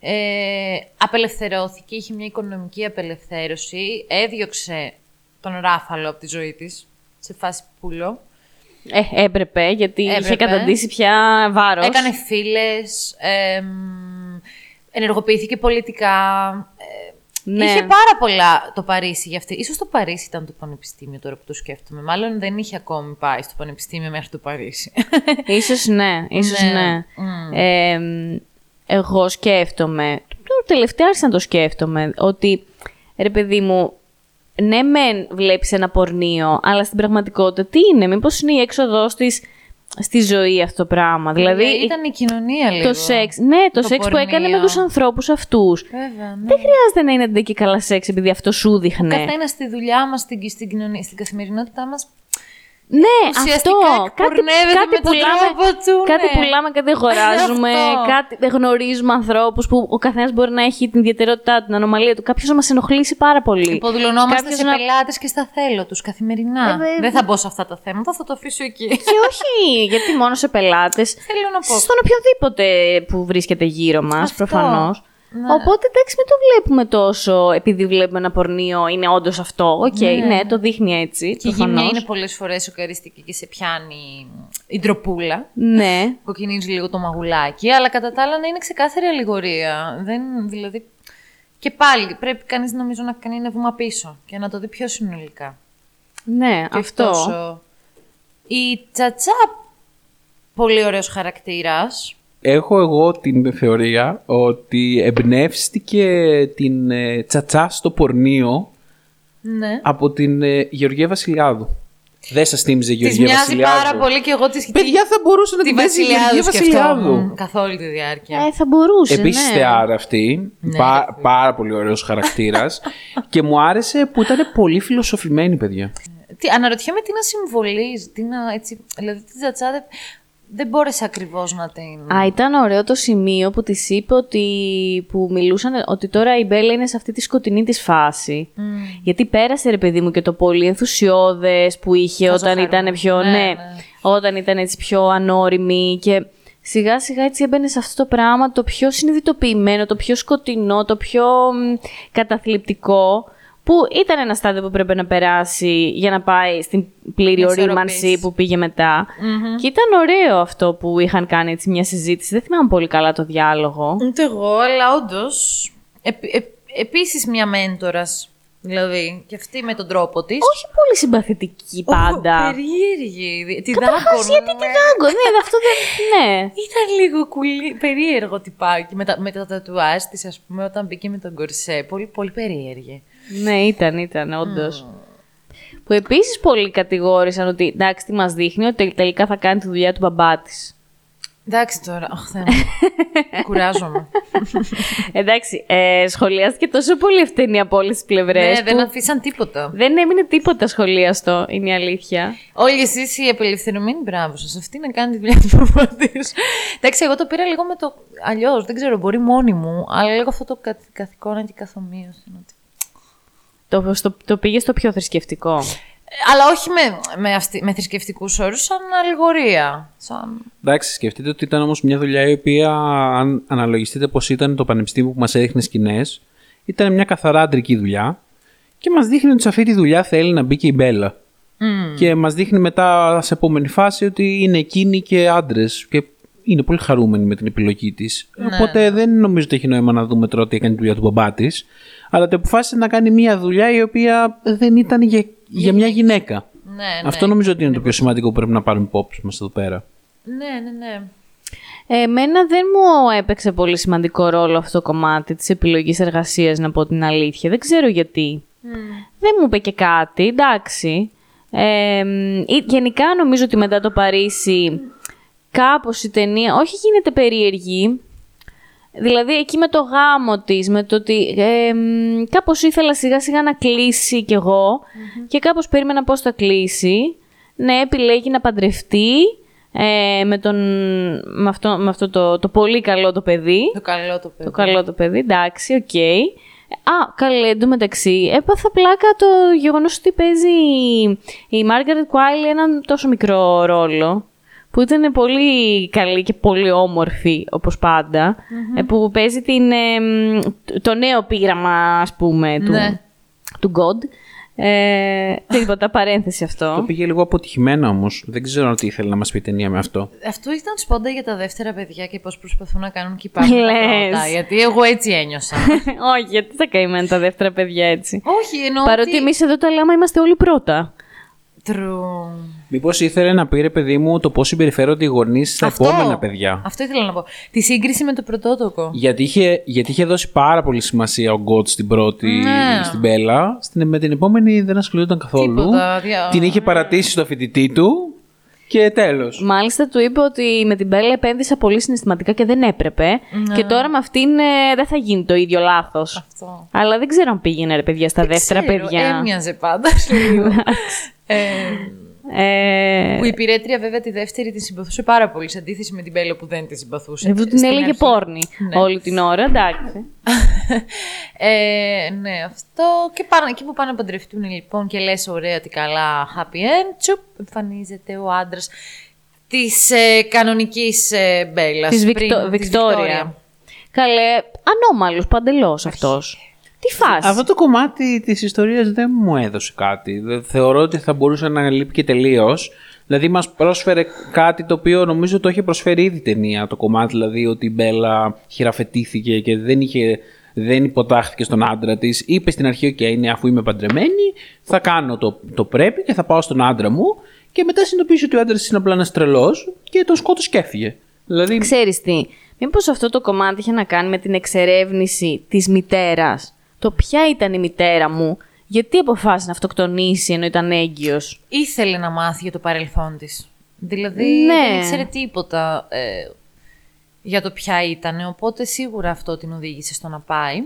Ε, απελευθερώθηκε, είχε μια οικονομική απελευθέρωση, έδιωξε τον Ράφαλο από τη ζωή της, σε φάση πουλο. Ε, έπρεπε, γιατί είχε Έπρεπε. καταντήσει πια βάρος. Έκανε φίλες, εμ, ενεργοποιήθηκε πολιτικά. ε, Ναι. Είχε πάρα πολλά το Παρίσι για αυτή. Ίσως το Παρίσι ήταν το πανεπιστήμιο τώρα που το σκέφτομαι. Μάλλον δεν είχε ακόμη πάει στο πανεπιστήμιο μέχρι το Παρίσι. Ίσως ναι, ίσως ναι. Ναι. Ε, εγώ σκέφτομαι, τώρα τελευταία άρχισα να το σκέφτομαι, ότι ρε παιδί μου, ναι μεν βλέπεις ένα πορνείο, αλλά στην πραγματικότητα τι είναι, μήπως είναι η έξοδός της στη ζωή αυτό το πράγμα. Δηλαδή, ήταν η κοινωνία λίγο. το σεξ, ναι, το, Το σεξ που έκανε με πορνείο. τους ανθρώπους αυτούς. Βέβαια, ναι. Δεν χρειάζεται να είναι ντε και καλά σεξ επειδή αυτό σου δείχνε. Καθένα στη δουλειά μας, στην, στην, κοινωνία, στην καθημερινότητά μας, Ναι, Ουσιαστικά αυτό. Κάτι, εκπορνεύεται κάτι με τον πουλάμε, τρόπο του, κάτι ναι. πουλάμε, κάτι αγοράζουμε, Αυτό. κάτι γνωρίζουμε ανθρώπους που ο καθένας μπορεί να έχει την ιδιαιτερότητά του, την ανομαλία του. Κάποιος να μας ενοχλήσει πάρα πολύ. υποδουλωνόμαστε Κάποιος σε να- πελάτες και στα θέλω τους καθημερινά. Ε, δε- Δεν θα μπω σε αυτά τα θέματα, θα το αφήσω εκεί. Και όχι, γιατί μόνο σε πελάτες. Θέλω να πω. Στον οποιοδήποτε που βρίσκεται γύρω μας, Αυτό. προφανώς. Ναι. Οπότε εντάξει, μην το βλέπουμε τόσο επειδή βλέπουμε ένα πορνείο, είναι όντως αυτό. Οκ, ναι. το δείχνει έτσι. Και η προφανώς. γυμνία είναι πολλές φορές σοκαριστική και σε πιάνει η ντροπούλα. Ναι. Κοκκινίζει λίγο το μαγουλάκι, αλλά κατά τα άλλα να είναι ξεκάθαρη αλληγορία. Δεν, δηλαδή... Και πάλι πρέπει κανείς νομίζω να κάνει ένα βήμα πίσω και να το δει πιο συνολικά. Ναι, Και αυτό. τόσο. Η Τσατσά, πολύ ωραίος χαρακτήρας. Έχω εγώ την θεωρία ότι εμπνεύστηκε την ε, τσατσά στο πορνείο Ναι. από την ε, Γεωργία Βασιλιάδου. Δεν σας θύμιζε η Της Γεωργία μοιάζει Βασιλιάδου. πάρα πολύ και εγώ της Παιδιά θα μπορούσε να τη την παίζει η Γεωργία Βασιλιάδου Βασιλιάδου. σκεφτόμουν καθ' όλη τη διάρκεια. Ε, θα μπορούσε. Επίσης ναι. θεάρα αυτή. πα- πάρα πολύ ωραίος χαρακτήρας. και μου άρεσε που ήταν πολύ φιλοσοφημένη, παιδιά. Τι, αναρωτιέμαι τι να συμβολίζει, τι να, έτσι, δηλαδή τη Τσατσά δεν, δεν μπόρεσε ακριβώς να την... Α, ήταν ωραίο το σημείο που της είπε ότι, που μιλούσαν ότι τώρα η Μπέλα είναι σε αυτή τη σκοτεινή της φάση. Γιατί πέρασε ρε παιδί μου και το πολύ ενθουσιώδες που είχε όταν Χαζοχαρούμενο. ήταν πιο, Ναι, ναι, ναι. όταν ήταν έτσι πιο ανώριμη και σιγά σιγά έτσι έμπαινε σε αυτό το πράγμα το πιο συνειδητοποιημένο, το πιο σκοτεινό, το πιο μ, καταθλιπτικό που ήταν ένα στάδιο που πρέπει να περάσει για να πάει στην πλήρη Ισορροπής. ορίμανση που πήγε μετά. Και ήταν ωραίο αυτό που είχαν κάνει έτσι μια συζήτηση. Δεν θυμάμαι πολύ καλά το διάλογο. Ούτε εγώ, αλλά όντως. Επίσης μια μέντορας. Δηλαδή, και αυτή με τον τρόπο της. Όχι πολύ συμπαθητική πάντα. Περίεργη. Τη Καταρχάς, δάγκωνε. γιατί τη δάγκω, ναι, αυτό δεν. Ναι. Ήταν λίγο κουλή, περίεργο τυπάκι με τα, με τα τατουάζ της, ας πούμε, όταν μπήκε με τον κορσέ. Πολύ, πολύ περίεργη. Ναι, ήταν, ήταν, όντως. Που επίσης πολλοί κατηγόρησαν ότι εντάξει, τι μας δείχνει, ότι τελ- τελικά θα κάνει τη δουλειά του μπαμπά της. Εντάξει τώρα, αχ, Θεέ μου. Κουράζομαι. Εντάξει, ε, σχολιάστηκε τόσο πολύ ευθύνη από όλε τι πλευρές. ναι, δεν αφήσαν τίποτα. δεν έμεινε τίποτα σχολίαστο, είναι η αλήθεια. Όλοι εσείς οι απελευθερωμένοι, μπράβο σας. Αυτή να κάνει τη δουλειά του μπαμπά της. Εντάξει, εγώ το πήρα λίγο με το αλλιώς. Δεν ξέρω, μπορεί μόνη μου, αλλά λίγο αυτό το καθ, καθηκόνα και καθομοίωση. ότι- Το, στο, το πήγες στο πιο θρησκευτικό; Ε, Αλλά όχι με, με, αυτή, με θρησκευτικούς όρους, σαν αλληγορία. Σαν... Εντάξει, σκεφτείτε ότι ήταν όμως μια δουλειά η οποία, αν αναλογιστείτε πώς ήταν το πανεπιστήμιο που μας έδειχνε σκηνές, ήταν μια καθαρά αντρική δουλειά και μας δείχνει ότι σε αυτή τη δουλειά θέλει να μπει και η Μπέλα. Και μας δείχνει μετά σε επόμενη φάση ότι είναι εκείνη και άντρες. Και είναι πολύ χαρούμενη με την επιλογή της. Οπότε δεν νομίζω ότι έχει νόημα να δούμε τώρα ότι έκανε τη δουλειά του μπαμπά της. Αλλά ότι αποφάσισε να κάνει μια δουλειά η οποία δεν ήταν για, για μια γυναίκα. Ναι, ναι. Αυτό νομίζω ότι είναι το πιο σημαντικό που πρέπει να πάρουμε υπόψη μας εδώ πέρα. Ναι, ναι, ναι. Ε, Εμένα δεν μου έπαιξε πολύ σημαντικό ρόλο αυτό το κομμάτι της επιλογής εργασίας, να πω την αλήθεια. Δεν ξέρω γιατί. Δεν μου είπε και κάτι, εντάξει. Ε, μ, ή- γενικά νομίζω ότι μετά το Παρίσι κάπως η ταινία, όχι γίνεται περίεργη, δηλαδή εκεί με το γάμο της, με το ότι ε, μ, κάπως ήθελα σιγά σιγά να κλείσει κι εγώ και κάπως περίμενα πώς θα κλείσει. Ναι, επιλέγει να παντρευτεί ε, με, τον, με αυτό, με αυτό το, το πολύ καλό το παιδί. Το καλό το παιδί. Το καλό το παιδί, εντάξει, οκ. Α, καλέ, εντωμεταξύ, έπαθα πλάκα το γεγονός ότι παίζει η Margaret Qualley έναν τόσο μικρό ρόλο, που ήταν πολύ καλή και πολύ όμορφη, όπως πάντα, ε, που παίζει την, ε, μ, το νέο πείραμα, ας πούμε, του, Ναι. του God. Ε, τίποτα, παρένθεση Το αυτό. πήγε λίγο αποτυχημένα όμως. Δεν ξέρω τι ήθελε να μας πει η ταινία με αυτό. Αυτό ήταν σπόντα για τα δεύτερα παιδιά και πώς προσπαθούν να κάνουν και υπάρχουν τα Λες. πρώτα. Γιατί εγώ έτσι ένιωσα. Όχι, γιατί τα καημένα τα δεύτερα παιδιά έτσι. Όχι, εννοώ Παρότι ότι... εμείς εδώ τα λέμε είμαστε όλοι πρώτα. True. Μήπως ήθελε να πει ρε παιδί μου το πώς συμπεριφέρονται οι γονείς στα Αυτό. επόμενα παιδιά. Αυτό ήθελα να πω. Τη σύγκριση με το πρωτότοκο. Γιατί είχε, γιατί είχε δώσει πάρα πολύ σημασία ο Γκότς στην πρώτη, Ναι. στην Μπέλα. Στην, με την επόμενη δεν ασχολιόταν καθόλου. Τίποτα, δια- Την είχε παρατήσει στο φοιτητή του και τέλος. Μάλιστα του είπε ότι με την Μπέλα επένδυσα πολύ συναισθηματικά και δεν έπρεπε. Και τώρα με αυτήν ε, δεν θα γίνει το ίδιο λάθος. Αυτό. Αλλά δεν ξέρω αν πήγαινε ρε παιδιά στα Δεν δεύτερα ξέρω, παιδιά. Έμοιαζε πάντα λίγο. ε, Ε, που η πυρέτρια βέβαια τη δεύτερη την συμπαθούσε πάρα πολύ σε αντίθεση με την Μπέλα που δεν τη συμπαθούσε. εδώ την Στην έλεγε αρχή. πόρνη Ναι. όλη την ώρα, εντάξει. ε, ναι, αυτό. Και πάνω, εκεί που πάνε να παντρευτούν λοιπόν και λες ωραία ότι καλά happy end, τσουπ, εμφανίζεται ο άντρας της ε, κανονικής ε, Μπέλας. Της πριν- Βικτο- της Βικτόρια. Καλέ, ανώμαλος παντελώς αυτός. Τι φάση. Αυτό το κομμάτι της ιστορίας δεν μου έδωσε κάτι. Δε- Θεωρώ ότι θα μπορούσε να λείπει και τελείως. Δηλαδή, μας πρόσφερε κάτι το οποίο νομίζω το είχε προσφέρει ήδη η ταινία. Το κομμάτι δηλαδή ότι η Μπέλα χειραφετήθηκε και δεν, είχε, δεν υποτάχθηκε στον άντρα της. Είπε στην αρχή: OK, ναι, αφού είμαι παντρεμένη, θα κάνω το, το πρέπει και θα πάω στον άντρα μου. Και μετά συνειδητοποίησε ότι ο άντρας είναι απλά ένας τρελός και τον σκότωσε και έφυγε. Δηλαδή, Ξέρεις τι, μήπως αυτό το κομμάτι είχε να κάνει με την εξερεύνηση της μητέρας. Το ποια ήταν η μητέρα μου, γιατί αποφάσισε να αυτοκτονήσει ενώ ήταν έγκυος. Ήθελε να μάθει για το παρελθόν της. Δηλαδή Ναι. δεν ήξερε τίποτα ε, για το ποια ήταν, οπότε σίγουρα αυτό την οδήγησε στο να πάει.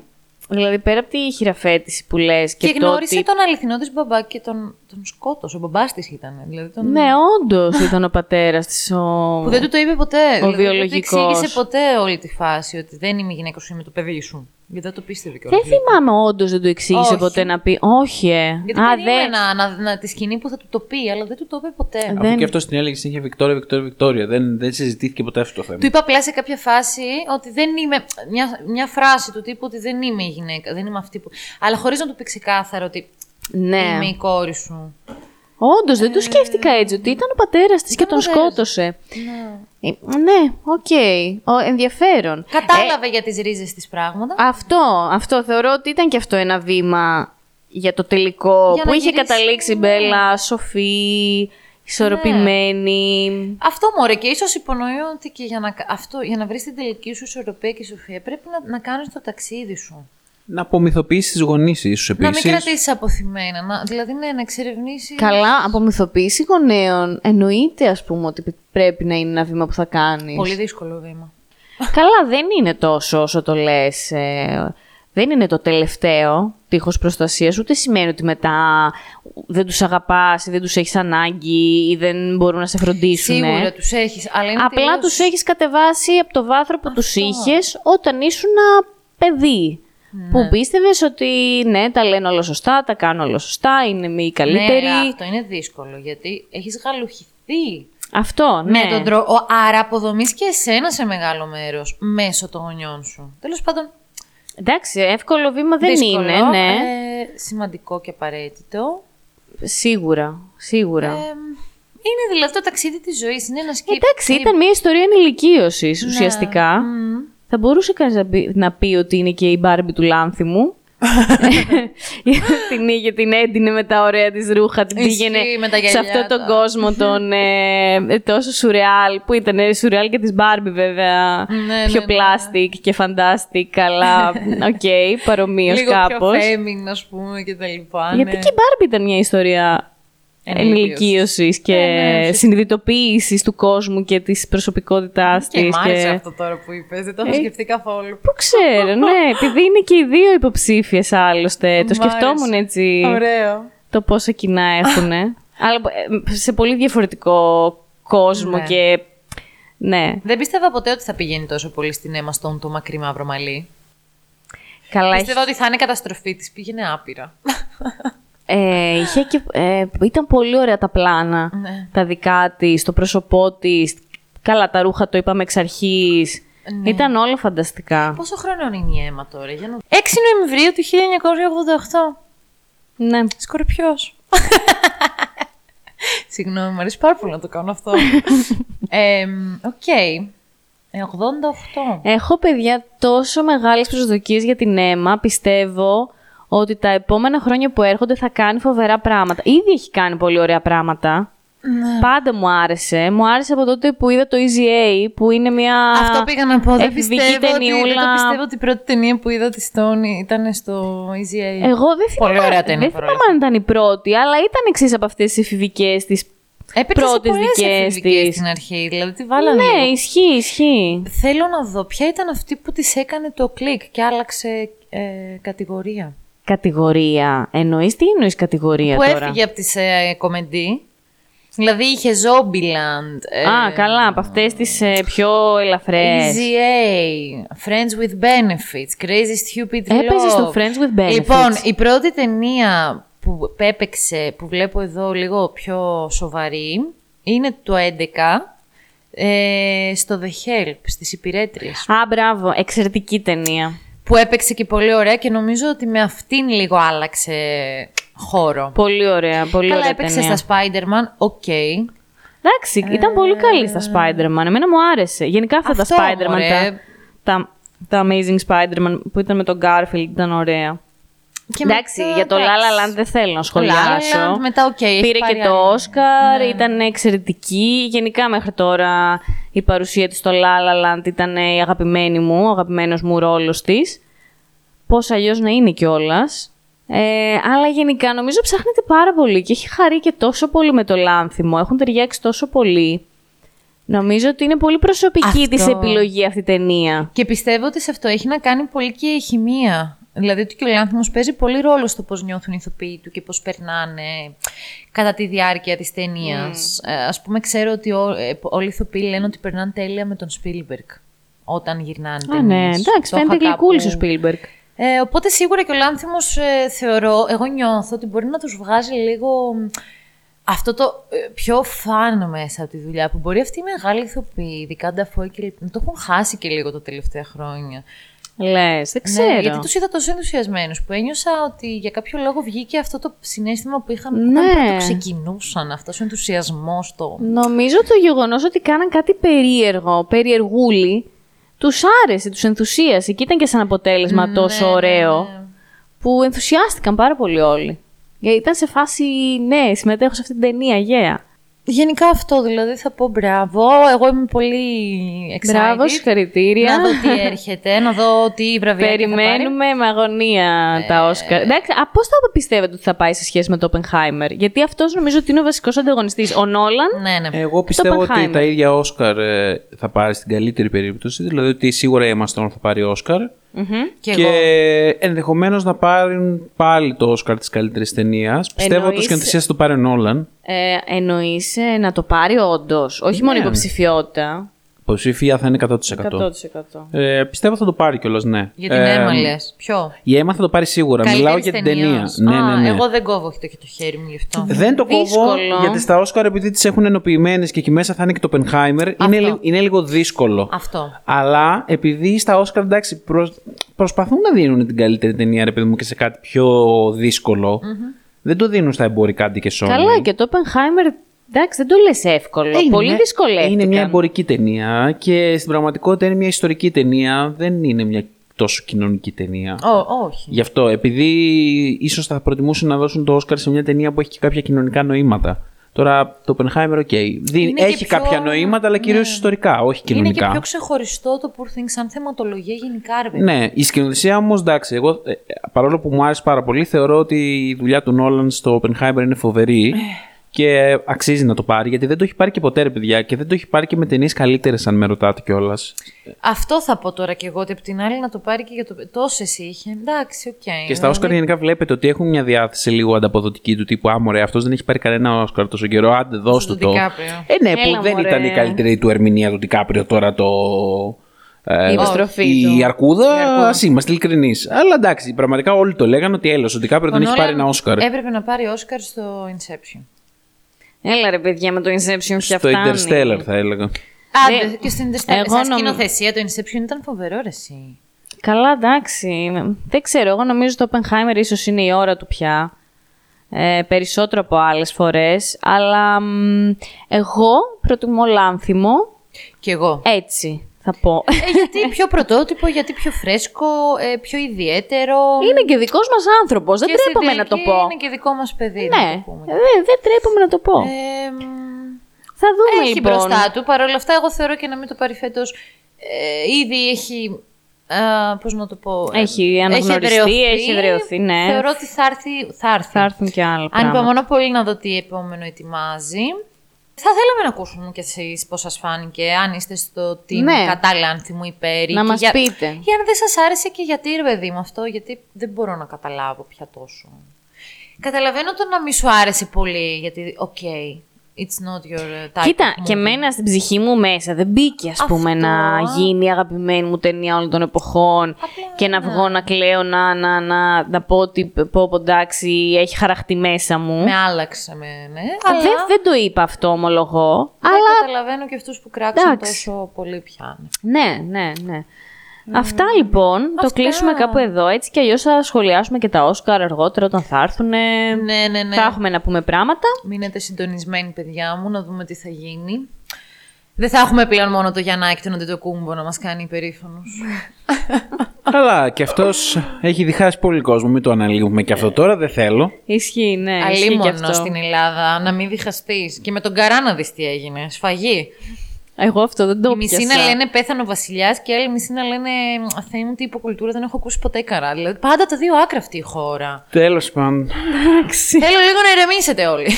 Δηλαδή πέρα από τη χειραφέτηση που λες και, Και, το γνώρισε ότι... τον αληθινό της μπαμπά και τον, τον σκότωσε. Ο μπαμπάς της ήταν. Δηλαδή τον... Ναι, όντως ήταν ο πατέρας της. Ο... Που δεν του το είπε ποτέ. δηλαδή, Δεν του βιολογικός. εξήγησε ποτέ όλη τη φάση ότι δεν είμαι η γυναίκα σου, είμαι το παιδί σου. Γιατί δεν το πίστευε κιόλας. Δεν θυμάμαι όντως δεν το εξήγησε Όχι. ποτέ να πει. Όχι, ε. Γιατί Α, περίμενα να, να, τη σκηνή που θα του το πει, αλλά δεν του το είπε ποτέ. Δεν- Από και αυτό στην έλεγε συνέχεια Βικτόρια, Βικτόρια, Βικτόρια. Δεν, δεν συζητήθηκε ποτέ αυτό το θέμα. Του είπα απλά σε κάποια φάση ότι δεν είμαι. Μια, μια φράση του τύπου ότι δεν είμαι η γυναίκα. Δεν είμαι αυτή που. Αλλά χωρίς να του πει ξεκάθαρα ότι Ναι. είμαι η κόρη σου. Όντως, δεν το σκέφτηκα έτσι, ότι ήταν ο πατέρας της και Ήταν ο τον πατέρας. σκότωσε. Ε, Ναι, οκ. Ο- Ενδιαφέρον. Κατάλαβε για τις ρίζες της πράγματα. Αυτό, αυτό θεωρώ ότι ήταν και αυτό ένα βήμα για το τελικό Για που να είχε γυρίσει, καταλήξει η ναι. Μπέλα, σοφή, ισορροπημένη. Αυτό μωρέ και ίσως υπονοεί ότι και για να, κα- αυτό, για να βρεις την τελική σου ισορροπία και σοφία πρέπει να, να κάνεις το ταξίδι σου. Να απομυθοποιήσεις τις γονείς ίσω Να μην επίσης. κρατήσεις αποθυμένα. Να, δηλαδή, ναι, να εξερευνήσει. Καλά, από μυθοποίηση γονέων εννοείται ας πούμε ότι πρέπει να είναι ένα βήμα που θα κάνεις. Πολύ δύσκολο βήμα. Καλά, δεν είναι τόσο όσο το λες. ε, δεν είναι το τελευταίο τείχος προστασίας, ούτε σημαίνει ότι μετά δεν τους αγαπάς ή δεν τους έχεις ανάγκη ή δεν μπορούν να σε φροντίσουν. Σίγουρα τους έχεις. Αλλά είναι Απλά τελείως- τους έχεις κατεβάσει από το βάθρο που τους είχες όταν ήσουν παιδί. Ναι. Που πίστευες ότι ναι, τα λένε όλα σωστά, τα κάνουν όλα σωστά, είναι οι καλύτεροι. Ναι, αλλά αυτό είναι δύσκολο γιατί έχεις γαλουχηθεί. Αυτό, ναι. Με τον τρόπο. Άρα αποδομεί και εσένα σε μεγάλο μέρος μέσω των γονιών σου. Τέλος πάντων. Εντάξει, εύκολο βήμα δεν δύσκολο, είναι, ναι. ε, σημαντικό και απαραίτητο. Σίγουρα, σίγουρα. Ε, είναι δηλαδή το ταξίδι της ζωής. Είναι ένας σκύλο. Εντάξει, ήταν μια ιστορία ενηλικίωσης Ναι. Ουσιαστικά. Θα μπορούσε κανείς να πει, να πει ότι είναι και η Barbie του Λάνθιμου. την είχε, την έντυνε με τα ωραία της ρούχα, την Ισχύει, πήγαινε με τα σε γυαλιά αυτόν τον τα. κόσμο τον ε, ε, τόσο σουρεάλ, που ήταν ε, σουρεάλ και της Barbie βέβαια, Ναι, πιο ναι, ναι. πλάστικ και fantastic, αλλά οκ, παρομοίως Λίγο κάπως. πιο femin, ας πούμε, και τα λοιπά. Γιατί ναι. και η Barbie ήταν μια ιστορία ενηλικίωσης και Ε, ναι, ουσιαστικά. συνειδητοποίησης του κόσμου και της προσωπικότητάς Και της. μ' άρεσε αυτό τώρα που είπες. Δεν το έχω Ε, σκεφτεί καθόλου. Πού ξέρω, ναι, επειδή είναι και οι δύο υποψήφιες άλλωστε. Το Μ' σκεφτόμουν άρεσε. έτσι Ωραίο. το πόσα κοινά έχουν. Αλλά ε, σε πολύ διαφορετικό κόσμο Ναι. και. Ναι. Δεν πίστευα ποτέ ότι θα πηγαίνει τόσο πολύ στην Emma Stone το μακρύ μαύρο μαλλί. Καλά, Πίστευα ότι θα είναι καταστροφή της. Πήγαινε άπειρα. Ε, είχε και, ε, ήταν πολύ ωραία τα πλάνα. Ναι. Τα δικά της, το πρόσωπό της. Καλά, τα ρούχα το είπαμε εξ αρχής. Ναι. Ήταν όλα φανταστικά. Πόσο χρόνο είναι η Emma τώρα, για να... 6 Νοεμβρίου του 1988. Ναι. Σκορπιός. Συγγνώμη, μου αρέσει πάρα πολύ να το κάνω αυτό. Ε, Οκ. Ε, 88. Έχω παιδιά τόσο μεγάλες προσδοκίες για την αίμα. Πιστεύω ότι τα επόμενα χρόνια που έρχονται θα κάνει φοβερά πράγματα. Ήδη έχει κάνει πολύ ωραία πράγματα. Ναι. Πάντα μου άρεσε. Μου άρεσε από τότε που είδα το Easy A, που είναι μια Αυτό πήγα να πω. Δεν εφηβική πιστεύω, ότι, δεν ταινιούλα. το πιστεύω ότι η πρώτη ταινία που είδα της Stone ήταν στο Easy A. Εγώ δεν θυμάμαι, Πολύ ωραία ταινία, δεν παρόλα θυμάμαι αν ήταν η πρώτη, αλλά ήταν εξής από αυτές τις εφηβικές της Έπαιξε σε πρώτες πολλές δικές εφηβικές της. στην αρχή. Δηλαδή τη βάλανε Ναι, λίγο. ισχύει, ισχύει. Θέλω να δω ποια ήταν αυτή που της έκανε το κλικ και άλλαξε ε, κατηγορία; Κατηγορία. Εννοείς τι εννοείς κατηγορία που τώρα; έφυγε από τις ε, κομεντί. Δηλαδή είχε Zombieland. ε, Α, καλά, από αυτές τις ε, πιο ελαφρές. Easy A, Friends with Benefits, Crazy Stupid Love. Έπαιζες στο Friends with Benefits. Λοιπόν, η πρώτη ταινία που έπαιξε, που βλέπω εδώ λίγο πιο σοβαρή, είναι το 11, ε, στο The Help, στις υπηρέτριες. Α, μπράβο, εξαιρετική ταινία. Που έπαιξε και πολύ ωραία και νομίζω ότι με αυτήν λίγο άλλαξε χώρο. Πολύ ωραία, πολύ Καλά ωραία έπαιξε ταινία. στα Spider-Man, οκ. Εντάξει, ήταν πολύ καλή στα Spider-Man. Εμένα μου άρεσε. Γενικά αυτά Αυτό, τα Spider-Man, μωρέ. τα, τα, τα Amazing Spider-Man που ήταν με τον Garfield ήταν ωραία. Και εντάξει, μετά, για το La εντάξει. La Land δεν θέλω να La σχολιάσω. La Land, μετά, οκ, έχει Πήρε πάρει και το άλλη. Ναι. Όσκαρ, ήταν εξαιρετική. Γενικά μέχρι τώρα η παρουσία της στο La La Land ήταν η αγαπημένη μου, ο αγαπημένος μου ρόλος της. Πώς αλλιώς να είναι κιόλας. Ε, αλλά γενικά νομίζω ψάχνεται πάρα πολύ και έχει χαρεί και τόσο πολύ με το λάνθιμο. Έχουν ταιριάξει τόσο πολύ. Νομίζω ότι είναι πολύ προσωπική Αυτό. της επιλογή αυτή η ταινία. Και πιστεύω ότι σε αυτό έχει να κάνει πολύ και η χημεία. Δηλαδή ότι και ο Λάνθιμος παίζει πολύ ρόλο στο πώς νιώθουν οι ηθοποιοί του και πώς περνάνε κατά τη διάρκεια της ταινίας. Ε, ας πούμε ξέρω ότι ό, ε, όλοι οι ηθοποιοί λένε ότι περνάνε τέλεια με τον Spielberg όταν γυρνάνε Α, ναι, ταινίες. εντάξει, Το φαίνεται είχα γλυκούλης ο κάπου- Spielberg. Ε, οπότε σίγουρα και ο Λάνθιμος ε, θεωρώ, εγώ νιώθω ότι μπορεί να τους βγάζει λίγο μ, αυτό το ε, πιο φαν μέσα από τη δουλειά που μπορεί αυτοί οι μεγάλοι ηθοποιοί, ειδικά Νταφόι και να το έχουν χάσει και λίγο τα τελευταία χρόνια. Λες, δεν ξέρω. Ναι, γιατί τους είδα τόσο ενθουσιασμένους που ένιωσα ότι για κάποιο λόγο βγήκε αυτό το συνέστημα που είχαν Ναι. όταν πρώτο ξεκινούσαν, αυτός ο ενθουσιασμός το... Νομίζω το γεγονός ότι κάναν κάτι περίεργο, περιεργούλη, τους άρεσε, τους ενθουσίασε και ήταν και σαν αποτέλεσμα Ναι, τόσο ναι, ωραίο. ναι. Που ενθουσιάστηκαν πάρα πολύ όλοι. Γιατί ήταν σε φάση, ναι, συμμετέχω σε αυτή την ταινία, yeah. Γενικά αυτό δηλαδή θα πω μπράβο. Εγώ είμαι πολύ excited. Μπράβο, συγχαρητήρια. Να δω τι έρχεται, να δω τι βραβεία θα πάρει. Περιμένουμε με αγωνία Ε. τα Όσκαρ. Εντάξει, α, πώς θα πιστεύετε ότι θα πάει σε σχέση με το Oppenheimer; Γιατί αυτός νομίζω ότι είναι ο βασικός ανταγωνιστής. Ο Νόλαν. Ναι, ναι. Εγώ πιστεύω ότι Oppenheimer. τα ίδια Όσκαρ ε, θα πάρει στην καλύτερη περίπτωση. Δηλαδή ότι σίγουρα η Emma Stone θα πάρει Όσκαρ. Και, Και, εγώ. ενδεχομένως να πάρουν πάλι το Όσκαρ της καλύτερης ταινίας. Πιστεύω ότι Εννοείς- ο σκηνοθεσία θα το πάρει ο Νόλαν. Ε, εννοείς ε, να το πάρει όντως. Όχι μόνο Ναι. υποψηφιότητα. Υποψήφια θα είναι 100%. 100%. Ε, πιστεύω θα το πάρει κιόλας, ναι. Για την Ε, Έμα λες. Ποιο; Η Έμα θα το πάρει σίγουρα. Μιλάω Καλύτερης για την ταινία. ταινίας. Ναι, Α, ναι, ναι. Εγώ δεν κόβω το και το χέρι μου γι' αυτό. Δεν το κόβω Δύσκολο. γιατί στα Όσκαρ επειδή τις έχουν ενοποιημένες και εκεί μέσα θα είναι και το Oppenheimer. Είναι, λι- είναι λίγο δύσκολο. Αυτό. Αλλά επειδή στα Όσκαρ εντάξει προσ- προσπαθούν να δίνουν την καλύτερη ταινία ρε παιδί μου και σε κάτι πιο δύσκολο. Δεν το δίνουν στα εμπορικά αντί και Sony. Καλά, και το Oppenheimer, εντάξει, δεν το λες εύκολο. Ε, είναι Πολύ μια- δυσκολεύτηκαν. Είναι μια εμπορική ταινία και στην πραγματικότητα είναι μια ιστορική ταινία. Δεν είναι μια τόσο κοινωνική ταινία. Ω, όχι. Γι' αυτό, επειδή ίσως θα προτιμούσαν να δώσουν το Όσκαρ σε μια ταινία που έχει και κάποια κοινωνικά νοήματα. Τώρα το Oppenheimer, οκ. Δι- Είναι και Έχει πιο- κάποια νοήματα, αλλά κυρίως ναι. ιστορικά, όχι Είναι κοινωνικά. και πιο ξεχωριστό το Poor Things σαν θεματολογία γενικά, ρε παιδί. Ναι, η σκηνοθεσία όμως, εντάξει, εγώ ε, παρόλο που μου άρεσε πάρα πολύ, θεωρώ ότι η δουλειά του Νόλαν στο Oppenheimer είναι φοβερή και αξίζει να το πάρει, γιατί δεν το έχει πάρει και ποτέ, ρε παιδιά, και δεν το έχει πάρει και με ταινίες καλύτερες, αν με ρωτάτε κιόλας. Αυτό θα πω τώρα κι εγώ, ότι απ' την άλλη να το πάρει και για το. Τόσες είχε. Εντάξει, οκ. Και στα Όσκαρ γενικά βλέπετε ότι έχουν μια διάθεση λίγο ανταποδοτική του τύπου Α, μωρέ, αυτός δεν έχει πάρει κανένα Όσκαρ τόσο καιρό. Άντε, δώσ' του Στο το. Ντικάπριο. Ε, ναι, Έλα, που δεν μωρέ. ήταν η καλύτερη του ερμηνεία του Ντικάπριο τώρα το. ε, Η επιστροφή η του. Αρκούδα, Η Αρκούδα. ας είμαστε ειλικρινείς. Αλλά εντάξει, πραγματικά όλοι το λέγανε ότι έλο, ο Ντικάπριο δεν έχει πάρει ένα Όσκαρ. Έπρεπε να πάρει Όσκαρ στο Inception. Έλα ρε παιδιά με το Inception πια Στο φτάνει. Interstellar θα έλεγα. Άντε, Δεν- και στην Interstellar. Εγώ Σαν νομ- σκηνοθεσία το Inception ήταν φοβερό, ρε, εσύ. Καλά, εντάξει. Δεν ξέρω. Εγώ νομίζω το Oppenheimer ίσως είναι η ώρα του πια. Ε, περισσότερο από άλλες φορές. Αλλά μ, εγώ προτιμώ λάνθιμο. Κι εγώ. Έτσι θα πω. Ε, γιατί πιο πρωτότυπο, γιατί πιο φρέσκο, ε, πιο ιδιαίτερο. είναι και δικός μας άνθρωπος. Δεν Και στην τρέπομαι να το τελική πω. Είναι και δικό μας παιδί, να Ναι, το πούμε. δεν δεν τρέπομαι να το πω. Ε, μ, θα δούμε έχει λοιπόν. μπροστά του. Παρ' όλα αυτά, εγώ θεωρώ και να μην το πάρει φέτος. Ε, ήδη έχει. Α, πώς να το πω. ε, Έχει αναγνωριστεί, έχει εδραιωθεί, ναι. Θεωρώ ότι θα έρθει. Θα έρθει. Θα έρθουν και άλλα πράγματα. Ανυπομονώ πολύ να δω τι επόμενο ετοιμάζει. Θα θέλαμε να ακούσουμε κι εσείς πώς σας φάνηκε, αν είστε στο team Ναι. κατά λάνθιμου υπέρ. Να και μας για... πείτε. Για αν δεν σας άρεσε και γιατί ρε παιδί μου αυτό, γιατί δεν μπορώ να καταλάβω πια τόσο. Καταλαβαίνω το να μη σου άρεσε πολύ, γιατί, οκ, it's not your uh, type Κοίτα, of και movie. εμένα στην ψυχή μου μέσα δεν μπήκε, ας πούμε, Αυτό. να γίνει η αγαπημένη μου ταινία όλων των εποχών και να βγω να κλαίω, να, να, να, να πω ότι πω, πω, εντάξει, έχει χαραχτεί μέσα μου. Με άλλαξε με, ναι. Α, Αλλά δεν, δεν το είπα αυτό, ομολογώ. δεν Αλλά καταλαβαίνω και αυτούς που κράξαν Εντάξει. τόσο πολύ πια. ναι, ναι, ναι. Αυτά λοιπόν, το Αυτά. κλείσουμε κάπου εδώ. Έτσι κι αλλιώς θα σχολιάσουμε και τα Όσκαρ αργότερα όταν θα έρθουν. Ναι, ναι, ναι. Θα έχουμε να πούμε πράγματα. Μείνετε συντονισμένοι, παιδιά μου, να δούμε τι θα γίνει. Δεν θα έχουμε πλέον μόνο το Γιαννάκη τον Αντετοκούμπο να μας κάνει υπερήφανος. Καλά, και αυτός έχει διχάσει πολύ κόσμο. Μην το αναλύουμε και αυτό τώρα, δεν θέλω. Ισχύει, ναι. ισχύει και Αλίμονο αυτό. στην Ελλάδα, να μην διχαστείς. Και με τον Καρά να δεις τι έγινε. Σφαγή. Εγώ αυτό δεν το Η μισή πιάσα. να λένε πέθανε ο βασιλιάς και η άλλη μισή να λένε Θεέ μου τι υποκουλτούρα δεν έχω ακούσει ποτέ καρά. Δηλαδή πάντα τα δύο άκρα αυτή η χώρα. Τέλος πάντων. Εντάξει. Θέλω λίγο να ηρεμήσετε όλοι.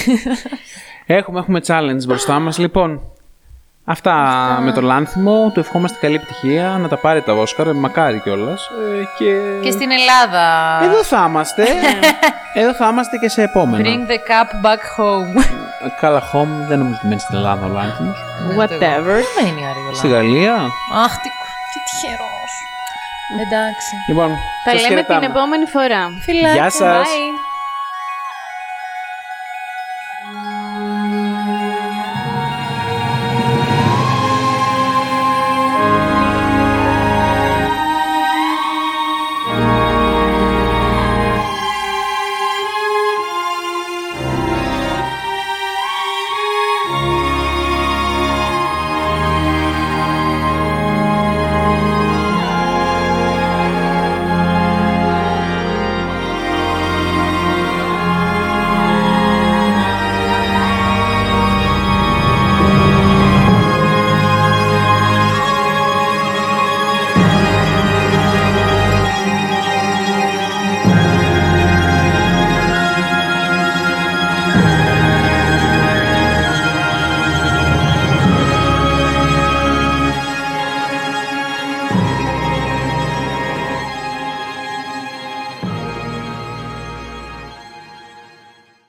Έχουμε, έχουμε challenge μπροστά μας. Λοιπόν, αυτά, με το λάνθιμο. Του ευχόμαστε καλή επιτυχία. Να τα πάρει τα Όσκαρ, μακάρι κιόλας. και... και στην Ελλάδα. Εδώ θα είμαστε. Εδώ θα είμαστε και σε επόμενα. Bring the cup back home. Καλά, home δεν νομίζω ότι μένει στην Ελλάδα ο λάνθιμος. Whatever. Μένει άρη Στη Γαλλία. Αχ, τι, τι τυχερός. Εντάξει. Λοιπόν, Τα σας λέμε την χαιρετάμε. επόμενη φορά. Φιλάκια. Γεια σας. Bye.